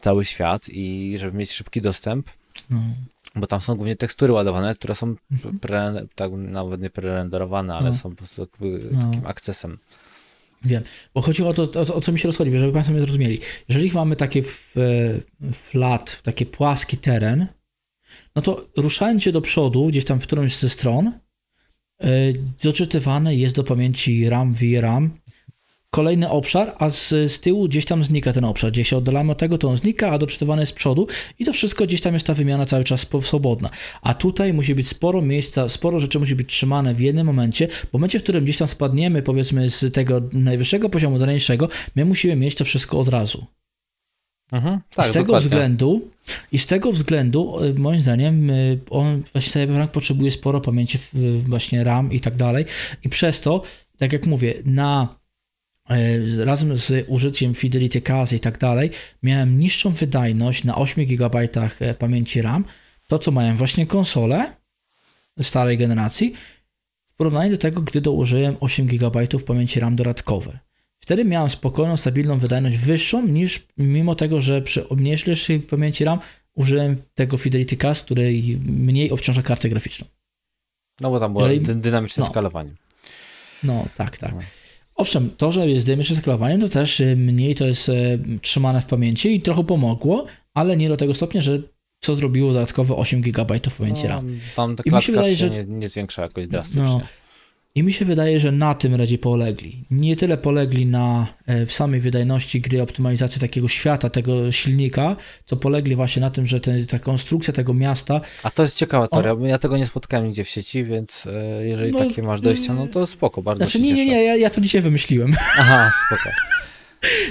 Speaker 2: cały świat i żeby mieć szybki dostęp,
Speaker 1: No.
Speaker 2: bo tam są głównie tekstury ładowane, które są
Speaker 1: Mhm.
Speaker 2: pre, tak nawet nie prerenderowane, ale
Speaker 1: No.
Speaker 2: są po prostu
Speaker 1: No.
Speaker 2: takim akcesem.
Speaker 1: Wiem, bo chodzi o to, o, o co mi się rozchodzi, żeby Państwo mnie zrozumieli. Jeżeli mamy taki f- e, flat, taki płaski teren, no to ruszając się do przodu, gdzieś tam w którąś ze stron, e, doczytywane jest do pamięci RAM, VRAM, kolejny obszar, a z, z tyłu gdzieś tam znika ten obszar. Gdzieś się oddalamy od tego, to on znika, a doczytywane jest z przodu i to wszystko gdzieś tam jest ta wymiana cały czas swobodna. A tutaj musi być sporo miejsca, sporo rzeczy musi być trzymane w jednym momencie. W momencie, w którym gdzieś tam spadniemy, powiedzmy, z tego najwyższego poziomu do najniższego, my musimy mieć to wszystko od razu.
Speaker 2: Mhm, tak,
Speaker 1: z tego
Speaker 2: dokładnie.
Speaker 1: względu, i z tego względu, y, moim zdaniem, y, on właśnie Cyberpunk potrzebuje sporo pamięci, właśnie RAM i tak dalej. I przez to, tak jak mówię, na z- razem z użyciem Fidelity Cas i tak dalej, miałem niższą wydajność na 8 GB e, pamięci RAM, to co mają właśnie konsole starej generacji, w porównaniu do tego, gdy dołożyłem 8 GB pamięci RAM dodatkowe. Wtedy miałem spokojną, stabilną wydajność wyższą niż mimo tego, że przy mniejszej pamięci RAM użyłem tego Fidelity Cast, który mniej obciąża kartę graficzną.
Speaker 2: No bo tam było
Speaker 1: Jeżeli-
Speaker 2: dy- dynamiczne
Speaker 1: no.
Speaker 2: skalowanie.
Speaker 1: No, tak, tak.
Speaker 2: No.
Speaker 1: Owszem, to, że jest dynamiczne skalowanie, to też y, mniej to jest e, trzymane w pamięci i trochę pomogło, ale nie do tego stopnia, że co zrobiło dodatkowe 8 GB pamięci RAM.
Speaker 2: No, tam ta
Speaker 1: I mi się
Speaker 2: klatka
Speaker 1: wydaje, że-
Speaker 2: nie, nie zwiększa jakoś drastycznie.
Speaker 1: No. I mi się wydaje, że na tym raczej polegli. Nie tyle polegli na e, w samej wydajności gry, optymalizacji takiego świata, tego silnika, co polegli właśnie na tym, że ten, ta konstrukcja tego miasta
Speaker 2: A to jest ciekawa teoria, bo ja tego nie spotkałem nigdzie w sieci, więc e, jeżeli
Speaker 1: No,
Speaker 2: takie masz dojścia, no to spoko, bardzo
Speaker 1: Znaczy, nie, nie, nie, ja, ja to dzisiaj wymyśliłem.
Speaker 2: Aha, spoko.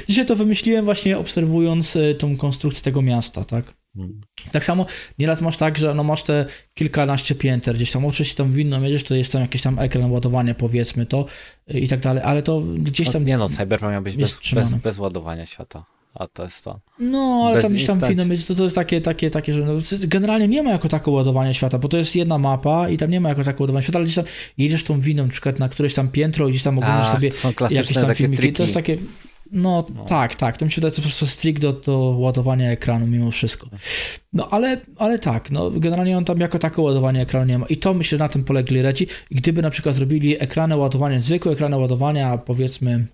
Speaker 1: Dzisiaj to wymyśliłem właśnie obserwując e, tą konstrukcję tego miasta, tak?
Speaker 2: Mm.
Speaker 1: Tak samo nieraz masz tak, że no masz te kilkanaście pięter gdzieś tam, oczywiście tam winną jedziesz, to jest tam jakiś tam ekran ładowania powiedzmy to y, i tak dalej, ale to gdzieś tam...
Speaker 2: No, nie no, Cyberpunk miał być bez, bez, bez ładowania świata. A to jest to.
Speaker 1: No, ale
Speaker 2: bez
Speaker 1: tam gdzieś tam winno być, to, to jest takie, takie, takie, że no, generalnie nie ma jako tako ładowania świata, bo to jest jedna mapa i tam nie ma jako tako ładowania świata, ale gdzieś tam jedziesz tą winą na przykład na któreś tam piętro i gdzieś tam oglądasz
Speaker 2: Tak,
Speaker 1: sobie jakieś tam filmiki,
Speaker 2: triki.
Speaker 1: to jest takie... No,
Speaker 2: No.
Speaker 1: tak, tak. To mi się wydaje, po prostu strict do, do ładowania ekranu mimo wszystko. No ale, ale tak, no generalnie on tam jako tako ładowanie ekranu nie ma. I to myślę, na tym polegli Redzi. I gdyby na przykład zrobili ekrany ładowania, zwykłe ekrany ładowania, powiedzmy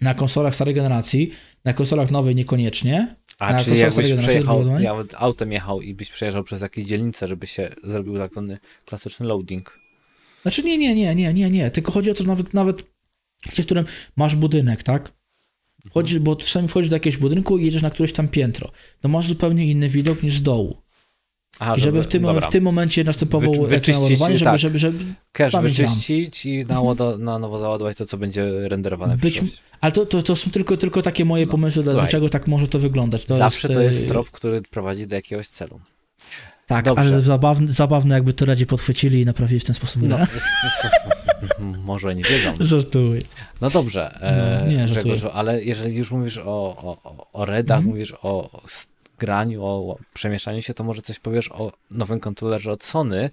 Speaker 1: na konsolach starej generacji, na konsolach nowej niekoniecznie.
Speaker 2: A
Speaker 1: Na
Speaker 2: czyli jakbyś przejechał, ja autem jechał i byś przejeżdżał przez jakieś dzielnice, żeby się zrobił taki klasyczny loading.
Speaker 1: Znaczy nie, nie, nie, nie, nie, nie. Tylko chodzi o to, że nawet, nawet w którym masz budynek, tak? Wchodzisz, bo czasami wchodzisz do jakiegoś budynku i jedziesz na któreś tam piętro. To masz zupełnie inny widok niż z dołu.
Speaker 2: Aha,
Speaker 1: I żeby w tym,
Speaker 2: dobra.
Speaker 1: w tym momencie następował
Speaker 2: Wy-
Speaker 1: ekran
Speaker 2: wyczyścić,
Speaker 1: żeby,
Speaker 2: tak.
Speaker 1: żeby, żeby,
Speaker 2: Cache
Speaker 1: pamięć RAM.
Speaker 2: wyczyścić i na, łado, na nowo załadować to, co będzie renderowane w
Speaker 1: Być-. Ale to, to, to są tylko, tylko takie moje
Speaker 2: No,
Speaker 1: pomysły,
Speaker 2: słuchaj.
Speaker 1: dlaczego tak może to wyglądać. To
Speaker 2: Zawsze to jest
Speaker 1: e,
Speaker 2: trop, który prowadzi do jakiegoś celu.
Speaker 1: Tak,
Speaker 2: Dobrze.
Speaker 1: ale zabawne, zabawne jakby to radzi podchwycili i naprawili w ten sposób
Speaker 2: No,
Speaker 1: grę.
Speaker 2: może nie wiedzą.
Speaker 1: Żartuję.
Speaker 2: No dobrze, e,
Speaker 1: No, nie, żartuję.
Speaker 2: Ale jeżeli już mówisz o, o, o- redach,
Speaker 1: Mhm.
Speaker 2: mówisz o, graniu, o, przemieszczaniu się, to może coś powiesz o nowym kontrolerze od Sony,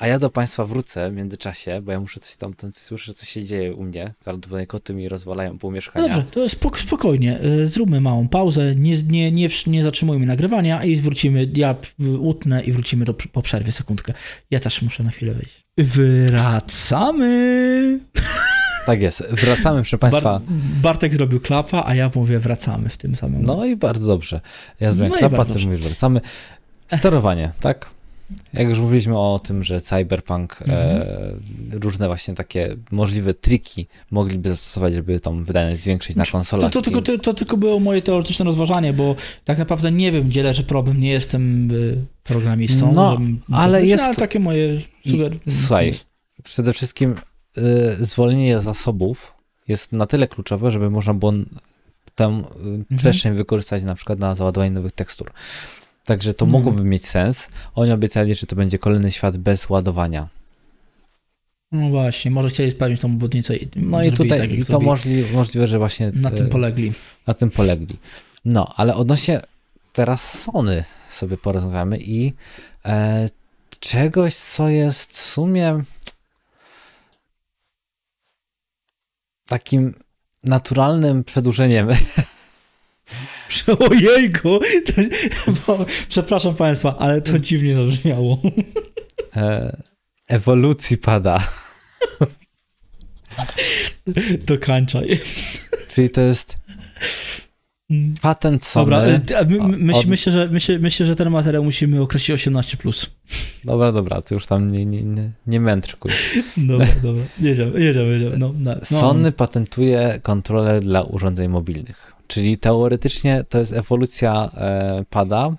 Speaker 2: a ja do Państwa wrócę w międzyczasie, bo ja muszę coś tam, tam słyszę, co się dzieje u mnie. Prawdopodobnie koty mi rozwalają pół
Speaker 1: No
Speaker 2: mieszkania.
Speaker 1: dobrze, to spok spokojnie. y, Zróbmy małą pauzę, nie, nie, nie, nie zatrzymujmy nagrywania i wrócimy. Ja utnę i wrócimy do, po przerwie sekundkę. Ja też muszę na chwilę wyjść. Wracamy!
Speaker 2: Tak jest. Wracamy, proszę Państwa.
Speaker 1: Bar Bartek zrobił klapa, a ja mówię wracamy w tym samym.
Speaker 2: No i bardzo dobrze. Ja zrobiłem
Speaker 1: No
Speaker 2: klapa, ty mówisz, wracamy. Sterowanie, tak? Jak już mówiliśmy o tym, że Cyberpunk
Speaker 1: Mhm.
Speaker 2: e, różne właśnie takie możliwe triki mogliby zastosować, żeby tą wydajność zwiększyć na
Speaker 1: To,
Speaker 2: konsolach.
Speaker 1: to, tylko,
Speaker 2: i-
Speaker 1: to, to tylko było moje teoretyczne rozważanie, bo tak naprawdę nie wiem, gdzie leży problem. Nie jestem y, programistą.
Speaker 2: No,
Speaker 1: żebym to
Speaker 2: ale jest-
Speaker 1: Ale takie moje suger...
Speaker 2: Słuchaj, przede wszystkim y, zwolnienie zasobów jest na tyle kluczowe, żeby można było tę y, przestrzeń wykorzystać na przykład na załadowanie nowych tekstur. Także to
Speaker 1: Mhm.
Speaker 2: mogłoby mieć sens. Oni obiecali, że to będzie kolejny świat bez ładowania.
Speaker 1: No właśnie, może chcieli spełnić tą obwodnicę i
Speaker 2: No i tutaj
Speaker 1: tak,
Speaker 2: i to możli, możliwe, że właśnie
Speaker 1: Na tym polegli.
Speaker 2: na tym polegli. No, ale odnośnie teraz Sony sobie porozmawiamy i e, czegoś, co jest w sumie takim naturalnym przedłużeniem.
Speaker 1: Ojejku! To, bo, przepraszam Państwa, ale to dziwnie zabrzmiało.
Speaker 2: E, ewolucji pada.
Speaker 1: Dokańczaj.
Speaker 2: Czyli to jest patent Sony.
Speaker 1: Dobra, y, my, my,
Speaker 2: od-
Speaker 1: myślę, że, myślę, myślę, że ten materiał musimy określić 18+. Plus.
Speaker 2: Dobra, dobra, ty już tam nie, nie, nie, nie mędrkuj.
Speaker 1: Dobra, dobra. Jedziemy, jedziemy, jedziemy. No, no.
Speaker 2: Sony patentuje kontroler dla urządzeń mobilnych. Czyli teoretycznie to jest ewolucja e, pada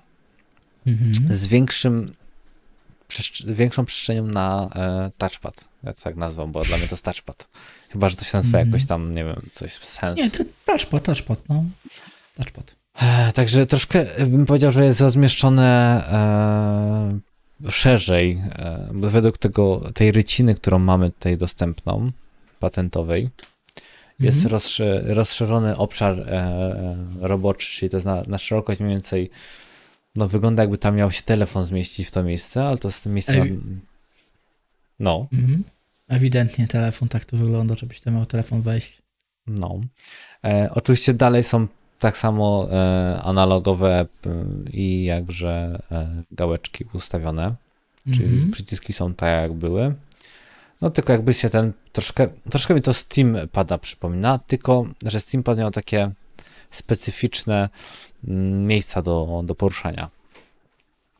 Speaker 1: Mhm.
Speaker 2: z większym, większą przestrzenią na e, touchpad. Ja to tak nazwam, bo dla mnie to jest touchpad. Chyba, że to się nazywa
Speaker 1: Mhm.
Speaker 2: jakoś tam, nie wiem, coś sens.
Speaker 1: Nie, to touchpad, touchpad, no. Touchpad.
Speaker 2: E, Także troszkę bym powiedział, że jest rozmieszczone e, szerzej, e, według tego, tej ryciny, którą mamy tutaj dostępną, patentowej, jest
Speaker 1: Mhm.
Speaker 2: rozsze, rozszerzony obszar e, roboczy, czyli to jest na, na szerokość mniej więcej, no wygląda jakby tam miał się telefon zmieścić w to miejsce, ale to jest miejsce na,
Speaker 1: Ej.
Speaker 2: no,
Speaker 1: Mhm. Ewidentnie telefon tak to wygląda, żebyś tam miał telefon wejść.
Speaker 2: no. E, oczywiście dalej są tak samo e, analogowe i jakże e, gałeczki ustawione, czyli
Speaker 1: Mhm.
Speaker 2: przyciski są tak jak były. No tylko jakby się ten troszkę, troszkę mi to Steam pada przypomina, tylko że Steam pad miał takie specyficzne mm, miejsca do, do poruszania.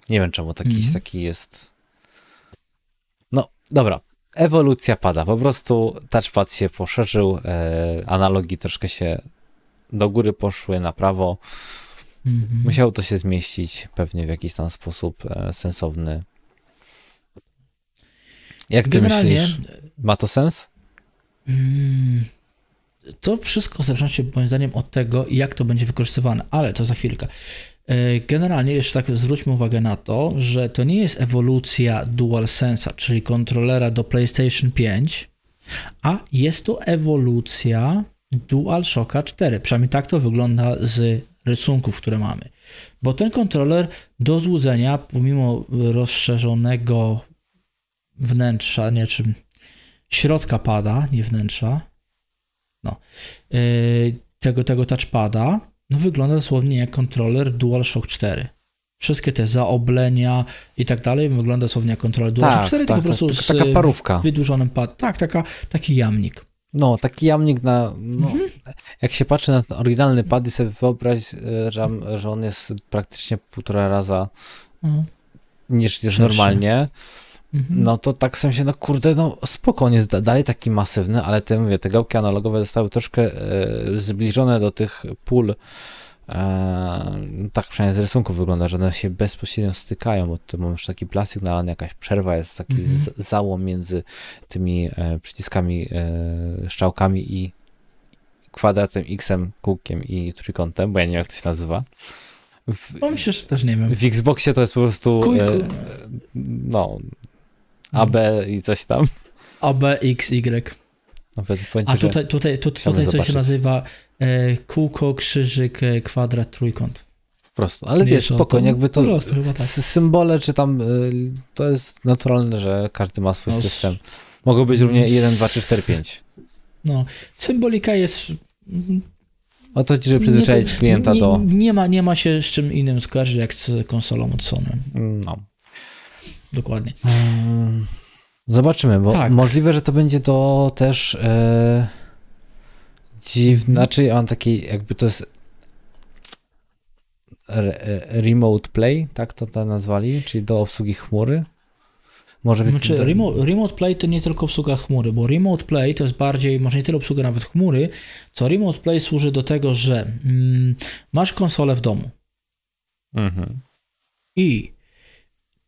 Speaker 2: Nie wiem czemu taki,
Speaker 1: Mhm.
Speaker 2: taki jest. No dobra, ewolucja pada. Po prostu touchpad się poszerzył, e, analogi troszkę się do góry poszły, na prawo.
Speaker 1: Mhm.
Speaker 2: Musiało to się zmieścić pewnie w jakiś tam sposób e, sensowny. Jak ty
Speaker 1: Generalnie
Speaker 2: myślisz? Ma to sens?
Speaker 1: Mm, To wszystko zależy się moim zdaniem od tego, jak to będzie wykorzystywane, ale to za chwilkę. E, Generalnie jeszcze tak zwróćmy uwagę na to, że to nie jest ewolucja DualSense'a, czyli kontrolera do PlayStation 5, a jest to ewolucja DualShocka 4. Przynajmniej tak to wygląda z rysunków, które mamy. Bo ten kontroler do złudzenia, pomimo rozszerzonego wnętrza, nie czym środka pada, nie wnętrza. No. Yy, tego, tego touchpada no wygląda dosłownie jak kontroler DualShock 4. Wszystkie te zaoblenia i tak dalej wygląda dosłownie jak kontroler DualShock
Speaker 2: Tak,
Speaker 1: 4,
Speaker 2: tak,
Speaker 1: tylko po
Speaker 2: tak,
Speaker 1: prostu
Speaker 2: taka- taka parówka.
Speaker 1: wydłużonym pad. Tak, taka, taki jamnik.
Speaker 2: No, taki jamnik na. No,
Speaker 1: Mhm.
Speaker 2: Jak się patrzy na ten oryginalny pad i sobie wyobraź, że, że on jest praktycznie półtora raza
Speaker 1: No.
Speaker 2: niż
Speaker 1: Szerszy.
Speaker 2: normalnie,
Speaker 1: Mhm.
Speaker 2: no to tak w sensie, no kurde, no spoko, on jest da- dalej taki masywny, ale te, mówię, te gałki analogowe zostały troszkę e, zbliżone do tych pól. E, tak przynajmniej z rysunku wygląda, że one się bezpośrednio stykają, bo tu mamy już taki plastik nalany, jakaś przerwa, jest taki
Speaker 1: Mhm.
Speaker 2: załom między tymi e, przyciskami, e, strzałkami i kwadratem, x-em, kółkiem i trójkątem, bo ja nie wiem jak to się nazywa. W,
Speaker 1: No myślę, że też nie wiem.
Speaker 2: w Xboxie to jest po prostu
Speaker 1: Kuj,
Speaker 2: e, no AB i coś tam.
Speaker 1: A, B, X, Y.
Speaker 2: Nawet ci,
Speaker 1: A
Speaker 2: że
Speaker 1: tutaj, tutaj, tu,
Speaker 2: chciałbym
Speaker 1: tutaj to się nazywa e, kółko, krzyżyk, e, kwadrat, trójkąt.
Speaker 2: po prostu. Ale wiesz, spokojnie, jakby to
Speaker 1: Po prostu chyba tak.
Speaker 2: symbole, czy tam y, to jest naturalne, że każdy ma swój
Speaker 1: No,
Speaker 2: system. Mogą być równie
Speaker 1: s-
Speaker 2: 1, 2, 3, 4, 5.
Speaker 1: No, symbolika jest... mm,
Speaker 2: O to, żeby przyzwyczaić
Speaker 1: nie-
Speaker 2: klienta
Speaker 1: nie,
Speaker 2: do...
Speaker 1: Nie ma, nie ma się z czym innym skojarzyć jak z konsolą od Sony.
Speaker 2: No.
Speaker 1: Dokładnie.
Speaker 2: Mm, Zobaczymy, bo
Speaker 1: Tak.
Speaker 2: możliwe, że to będzie to też e, dziwne, znaczy mam taki, jakby to jest re, e, remote play, tak to to nazwali, czyli do obsługi chmury. Może być
Speaker 1: Znaczy,
Speaker 2: do,
Speaker 1: remote, remote Play to nie tylko obsługa chmury, bo Remote Play to jest bardziej, może nie tyle obsługa nawet chmury, co Remote Play służy do tego, że mm, masz konsolę w domu
Speaker 2: Mhm.
Speaker 1: i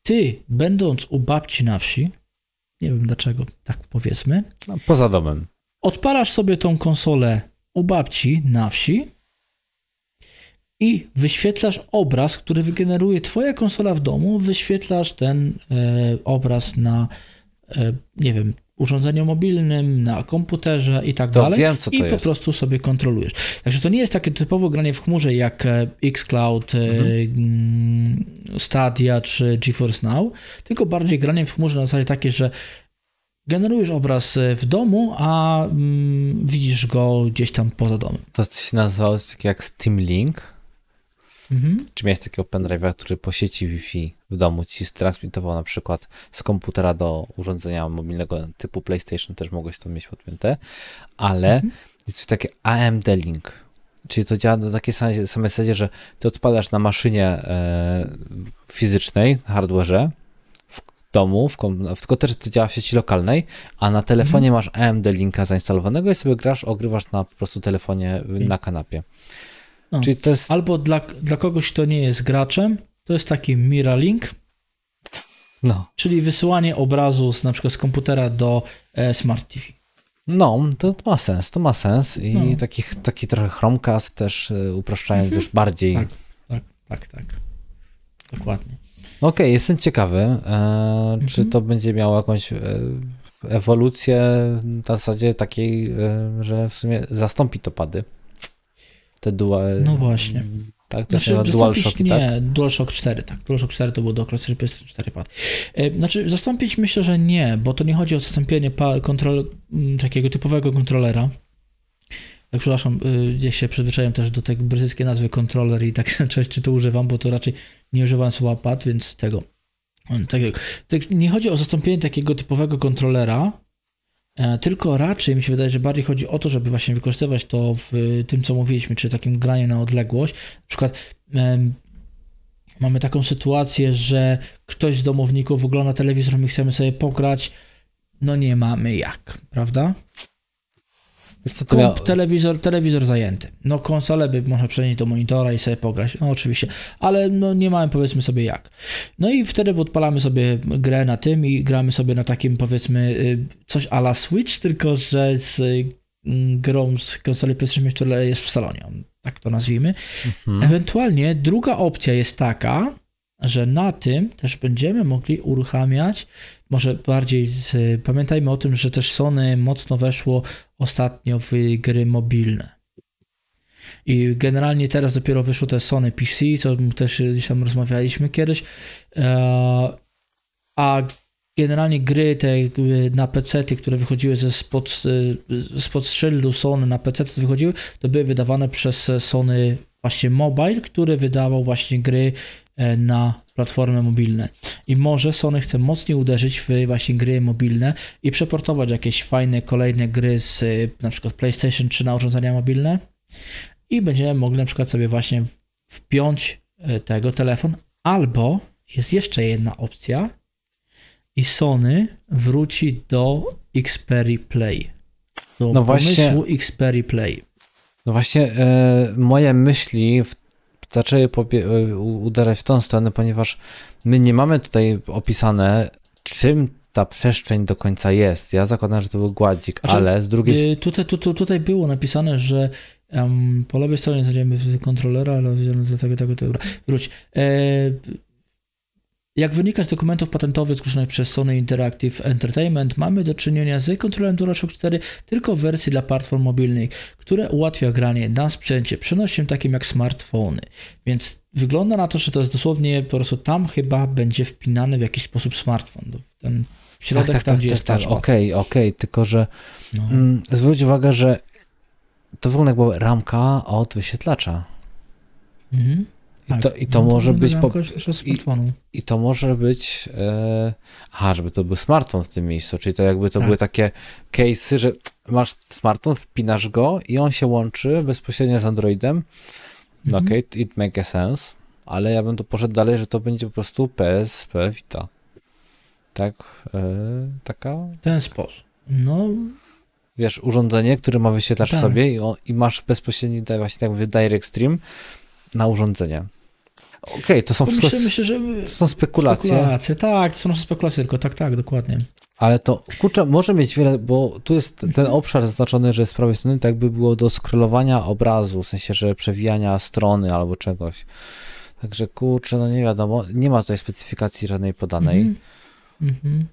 Speaker 1: ty, będąc u babci na wsi, nie wiem dlaczego, tak powiedzmy,
Speaker 2: No, poza domem.
Speaker 1: odpalasz sobie tą konsolę u babci na wsi i wyświetlasz obraz, który wygeneruje twoja konsola w domu, wyświetlasz ten e, obraz na, e, nie wiem, urządzeniu mobilnym, na komputerze i tak
Speaker 2: To
Speaker 1: dalej.
Speaker 2: wiem, co to
Speaker 1: I po
Speaker 2: jest.
Speaker 1: prostu sobie kontrolujesz. Także to nie jest takie typowo granie w chmurze jak e, xCloud, e,
Speaker 2: Mhm.
Speaker 1: mm, Stadia czy GeForce Now, tylko bardziej granie w chmurze na zasadzie takie, że generujesz obraz e, w domu, a mm, widzisz go gdzieś tam poza domem.
Speaker 2: To się nazywało takiego jak Steam Link.
Speaker 1: Mhm.
Speaker 2: Czy miałeś takiego pendrive'a, który po sieci Wi-Fi w domu ci transmitował na przykład z komputera do urządzenia mobilnego typu PlayStation, też mogłeś to mieć podpięte, ale
Speaker 1: Mhm.
Speaker 2: jest coś takie AMD Link, czyli to działa na takiej samej, samej zasadzie, że ty odpadasz na maszynie e, fizycznej, hardware'ze, w domu, w kom, tylko też to działa w sieci lokalnej, a na telefonie masz AMD Linka zainstalowanego i sobie grasz, ogrywasz na po prostu telefonie na kanapie.
Speaker 1: No.
Speaker 2: Czyli to jest
Speaker 1: Albo dla, dla kogoś, kto nie jest graczem, to jest taki Miralink,
Speaker 2: no,
Speaker 1: czyli wysyłanie obrazu z, na przykład z komputera do e, Smart TV.
Speaker 2: No, to ma sens, to ma sens i
Speaker 1: No.
Speaker 2: taki, taki trochę Chromecast też y, upraszczając już bardziej.
Speaker 1: Tak. Tak, tak, tak. Dokładnie.
Speaker 2: Okej, jestem ciekawy, e, czy
Speaker 1: Mhm.
Speaker 2: to będzie miało jakąś e, ewolucję na zasadzie takiej, e, że w sumie zastąpi to pady. Te dual...
Speaker 1: No właśnie.
Speaker 2: Tak, to
Speaker 1: Znaczy,
Speaker 2: nazywa DualShocki,
Speaker 1: nie,
Speaker 2: tak?
Speaker 1: DualShock 4, tak. DualShock 4 to był do klasy PS4 pad. E, Znaczy, zastąpić myślę, że nie, bo to nie chodzi o zastąpienie kontrol, m, takiego typowego kontrolera. Tak, przepraszam, gdzieś się przyzwyczaiłem też do tej brytyjskiej nazwy kontroler i tak częściej to używam, bo to raczej nie używam słowa pad, więc tego. Tak, tak, nie chodzi o zastąpienie takiego typowego kontrolera, tylko raczej mi się wydaje, że bardziej chodzi o to, żeby właśnie wykorzystywać to w tym, co mówiliśmy, czyli takim graniem na odległość. Na przykład mamy taką sytuację, że ktoś z domowników ogląda telewizor, my chcemy sobie pograć, no nie mamy jak, prawda?
Speaker 2: Wiesz co, to
Speaker 1: Komp, telewizor, telewizor zajęty. No konsolę by można przenieść do monitora i sobie pograć, no oczywiście, ale no nie mamy powiedzmy sobie jak. No i wtedy odpalamy sobie grę na tym i gramy sobie na takim powiedzmy y, coś a la Switch, tylko że z y, grą z konsoli PlayStation, która jest w salonie, tak to nazwijmy.
Speaker 2: Mhm.
Speaker 1: Ewentualnie druga opcja jest taka, że na tym też będziemy mogli uruchamiać, może bardziej z, pamiętajmy o tym, że też Sony mocno weszło ostatnio w gry mobilne. I generalnie teraz dopiero wyszło te Sony PC, co też gdzieś tam rozmawialiśmy kiedyś. E, a generalnie gry te jakby na PC, które wychodziły ze spod, y, spod szyldu Sony na PC, wychodziły, to były wydawane przez Sony właśnie Mobile, który wydawał właśnie gry e, na platformy mobilne. I może Sony chce mocniej uderzyć w właśnie gry mobilne i przeportować jakieś fajne kolejne gry z y, na przykład PlayStation 3 na urządzenia mobilne i będziemy mogli na przykład sobie właśnie wpiąć e, tego telefon, albo jest jeszcze jedna opcja i Sony wróci do Xperia Play. Do
Speaker 2: No właśnie-
Speaker 1: pomysłu Xperia Play.
Speaker 2: No właśnie, e, moje myśli w, zaczęły popie- e, uderzać w tą stronę, ponieważ my nie mamy tutaj opisane, czym ta przestrzeń do końca jest. Ja zakładam, że to był gładzik,
Speaker 1: Znaczy,
Speaker 2: ale z drugiej strony.
Speaker 1: Y, Tutaj, tu, tu, tutaj było napisane, że em, po lewej stronie znajdziemy kontrolera, ale do tego, tego, tego. Wróć. E, jak wynika z dokumentów patentowych zgłoszonych przez Sony Interactive Entertainment, mamy do czynienia z kontrolerem DualShock 4 tylko w wersji dla platform mobilnych, które ułatwia granie na sprzęcie przenośnym takim jak smartfony. Więc wygląda na to, że to jest dosłownie po prostu tam chyba będzie wpinany w jakiś sposób smartfon. Ten środek
Speaker 2: tak, tak,
Speaker 1: tam,
Speaker 2: tak,
Speaker 1: gdzie
Speaker 2: tak,
Speaker 1: jest
Speaker 2: tak, okej, okej, tylko że
Speaker 1: No.
Speaker 2: mm, zwróć uwagę, że to wygląda jak była ramka od wyświetlacza.
Speaker 1: Mhm.
Speaker 2: I to, i to może być po,
Speaker 1: smartfonu.
Speaker 2: I to może być. E, aha, żeby to był smartfon w tym miejscu, czyli to jakby to
Speaker 1: Tak.
Speaker 2: były takie case'y, że masz smartfon, wpinasz go i on się łączy bezpośrednio z Androidem. No
Speaker 1: Mhm.
Speaker 2: okej, it makes sense, ale ja bym to poszedł dalej, że to będzie po prostu PSP Vita. Tak, e, taka,
Speaker 1: W ten sposób. No,
Speaker 2: wiesz, urządzenie, które ma wyświetlacz
Speaker 1: Tak.
Speaker 2: sobie i, o, i masz bezpośredni, da- właśnie tak mówię, direct stream na urządzenie. Okej, to są wszystko
Speaker 1: myślę, myślę, że
Speaker 2: to są spekulacje.
Speaker 1: spekulacje. Tak, to są spekulacje tylko, tak, tak, dokładnie.
Speaker 2: Ale to, kurczę, może mieć wiele, bo tu jest ten obszar zaznaczony, że z prawej strony tak by było do scrollowania obrazu, w sensie, że przewijania strony albo czegoś. Także kurczę, no nie wiadomo, nie ma tutaj specyfikacji żadnej podanej.
Speaker 1: Mhm. Mhm.
Speaker 2: Hmm.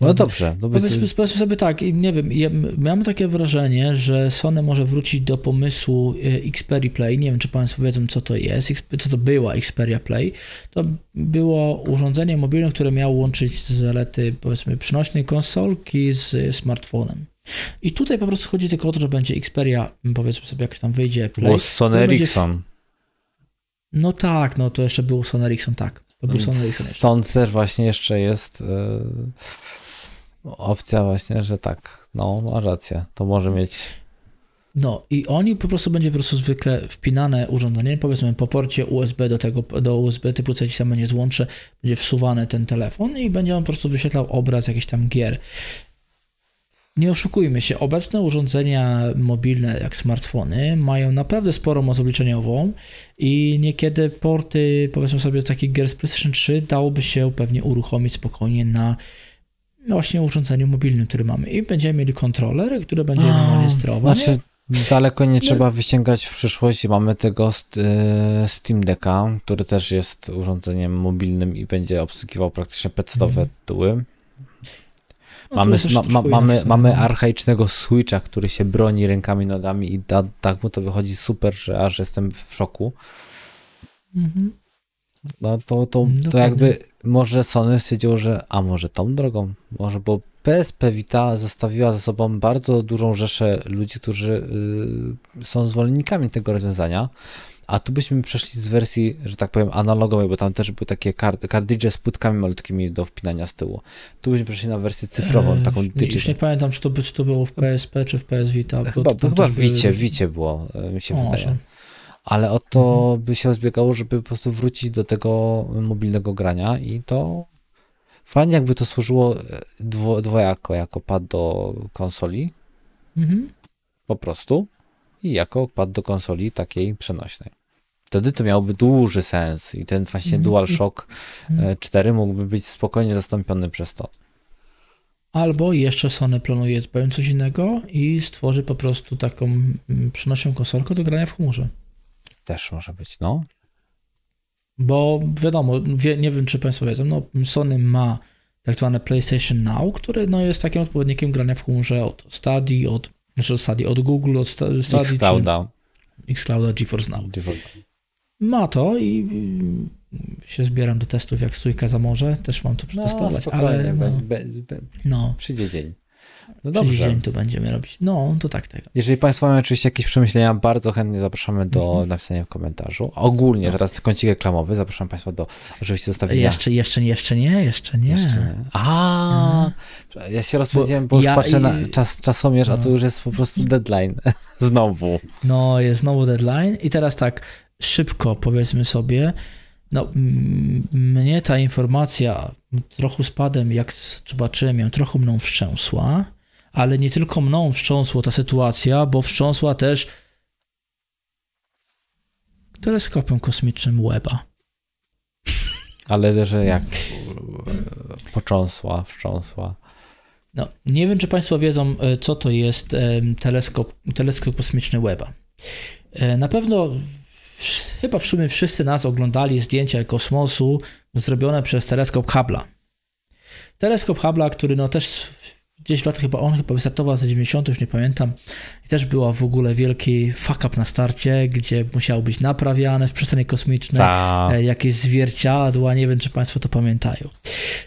Speaker 2: No dobrze, to by...
Speaker 1: Powiedzmy, powiedzmy sobie tak, i nie wiem, ja miałem takie wrażenie, że Sony może wrócić do pomysłu e, Xperia Play. Nie wiem, czy Państwo wiedzą, co to jest, co to była Xperia Play. To było urządzenie mobilne, które miało łączyć zalety, powiedzmy, przynośnej konsolki z smartfonem. I tutaj po prostu chodzi tylko o to, że będzie Xperia, powiedzmy sobie, jak tam wyjdzie Play.
Speaker 2: Było Sony
Speaker 1: to będzie-
Speaker 2: Ericsson.
Speaker 1: No tak, no to jeszcze był Sony Ericsson, tak. Ericsson jeszcze.
Speaker 2: Stąd też właśnie jeszcze jest e, opcja właśnie, że tak, no ma rację, to może mieć
Speaker 1: No i oni po prostu będzie po prostu zwykle wpinane urządzenie, powiedzmy po porcie USB do tego, do USB typu C tam będzie złącze, będzie wsuwany ten telefon i będzie on po prostu wyświetlał obraz jakichś tam gier. Nie oszukujmy się, obecne urządzenia mobilne jak smartfony mają naprawdę sporą moc obliczeniową i niekiedy porty, powiedzmy sobie, z takich gier z PlayStation 3 dałoby się pewnie uruchomić spokojnie na no właśnie urządzeniu mobilnym, który mamy. I będziemy mieli kontroler, który będzie sterować.
Speaker 2: Znaczy, daleko nie trzeba wysięgać w przyszłość. Mamy tego e, Steam Decka, który też jest urządzeniem mobilnym i będzie obsługiwał praktycznie pecetowe
Speaker 1: Mhm.
Speaker 2: tytuły.
Speaker 1: No,
Speaker 2: mamy,
Speaker 1: to
Speaker 2: ma, ma, mamy, mamy
Speaker 1: no.
Speaker 2: archaicznego Switcha, który się broni rękami, nogami i da, tak mu to wychodzi super, że aż jestem w szoku.
Speaker 1: Mhm.
Speaker 2: No to, to, to
Speaker 1: Dokładnie.
Speaker 2: jakby może Sony stwierdziło, że a może tą drogą, może, bo PSP Vita zostawiła za sobą bardzo dużą rzeszę ludzi, którzy y, są zwolennikami tego rozwiązania, a tu byśmy przeszli z wersji, że tak powiem, analogowej, bo tam też były takie kart, kartridże z płytkami malutkimi do wpinania z tyłu. Tu byśmy przeszli na wersję cyfrową,
Speaker 1: Eee,
Speaker 2: taką
Speaker 1: nie- Już nie
Speaker 2: digital.
Speaker 1: pamiętam, czy to, by- czy to było w PSP, czy w PS Vita.
Speaker 2: Chyba,
Speaker 1: to
Speaker 2: chyba w
Speaker 1: były
Speaker 2: Wicie,
Speaker 1: różne-
Speaker 2: Wicie było, y, mi się
Speaker 1: O,
Speaker 2: wydaje. Ale o to
Speaker 1: Mhm.
Speaker 2: by się rozbiegało, żeby po prostu wrócić do tego mobilnego grania i to fajnie jakby to służyło e, dwo, dwojako, jako pad do konsoli
Speaker 1: Mhm.
Speaker 2: po prostu i jako pad do konsoli takiej przenośnej. Wtedy to miałoby duży sens i ten właśnie
Speaker 1: Mhm.
Speaker 2: DualShock
Speaker 1: Mhm.
Speaker 2: e, 4 mógłby być spokojnie zastąpiony przez to.
Speaker 1: Albo jeszcze Sony planuje coś innego i stworzy po prostu taką mm, przenośną konsolkę do grania w chmurze.
Speaker 2: Też może być, no.
Speaker 1: Bo wiadomo, wie, nie wiem czy Państwo wiedzą, no Sony ma tak zwane PlayStation Now, które no, jest takim odpowiednikiem grania w chmurze od Stadia, od, znaczy od Stadia, od Google, od Stadia,
Speaker 2: Xclouda.
Speaker 1: czy Xclouda, GeForce Now. Ma to i się zbieram do testów jak stójka za morze, też mam to przetestować,
Speaker 2: no,
Speaker 1: ale no,
Speaker 2: be, be,
Speaker 1: no,
Speaker 2: przyjdzie dzień. No dobrze.
Speaker 1: dzień tu będziemy robić. No, to tak tego.
Speaker 2: Jeżeli Państwo mają oczywiście jakieś przemyślenia, bardzo chętnie zapraszamy do
Speaker 1: Mhm.
Speaker 2: napisania w komentarzu. Ogólnie,
Speaker 1: No.
Speaker 2: teraz kącik reklamowy, zapraszam Państwa do oczywiście zostawienia.
Speaker 1: Jeszcze, jeszcze, jeszcze nie, jeszcze nie.
Speaker 2: Jeszcze nie. A, ja się rozpędziłem, bo,
Speaker 1: Bo
Speaker 2: już
Speaker 1: ja
Speaker 2: patrzę na czas, czasomierz, a
Speaker 1: No.
Speaker 2: tu już jest po prostu deadline. Znowu.
Speaker 1: No, jest znowu deadline i teraz tak szybko powiedzmy sobie, no mnie ta informacja trochę spadem, jak zobaczyłem ją, trochę mną wstrząsła, ale nie tylko mną wstrząsła ta sytuacja, bo wstrząsła też teleskopem kosmicznym Weba.
Speaker 2: Ale że jak począsła, wstrząsła.
Speaker 1: No, nie wiem, czy Państwo wiedzą, e, co to jest em, teleskop, teleskop kosmiczny Weba. E, Na pewno chyba w sumie wszyscy nas oglądali zdjęcia kosmosu zrobione przez teleskop Hubble'a. Teleskop Hubble'a, który no też gdzieś w latach chyba on chyba wystartował za 90, już nie pamiętam. I też była w ogóle wielki fuck up na starcie, gdzie musiało być naprawiane w przestrzeni kosmicznej
Speaker 2: Ta.
Speaker 1: e, jakieś zwierciadła, nie wiem czy Państwo to pamiętają.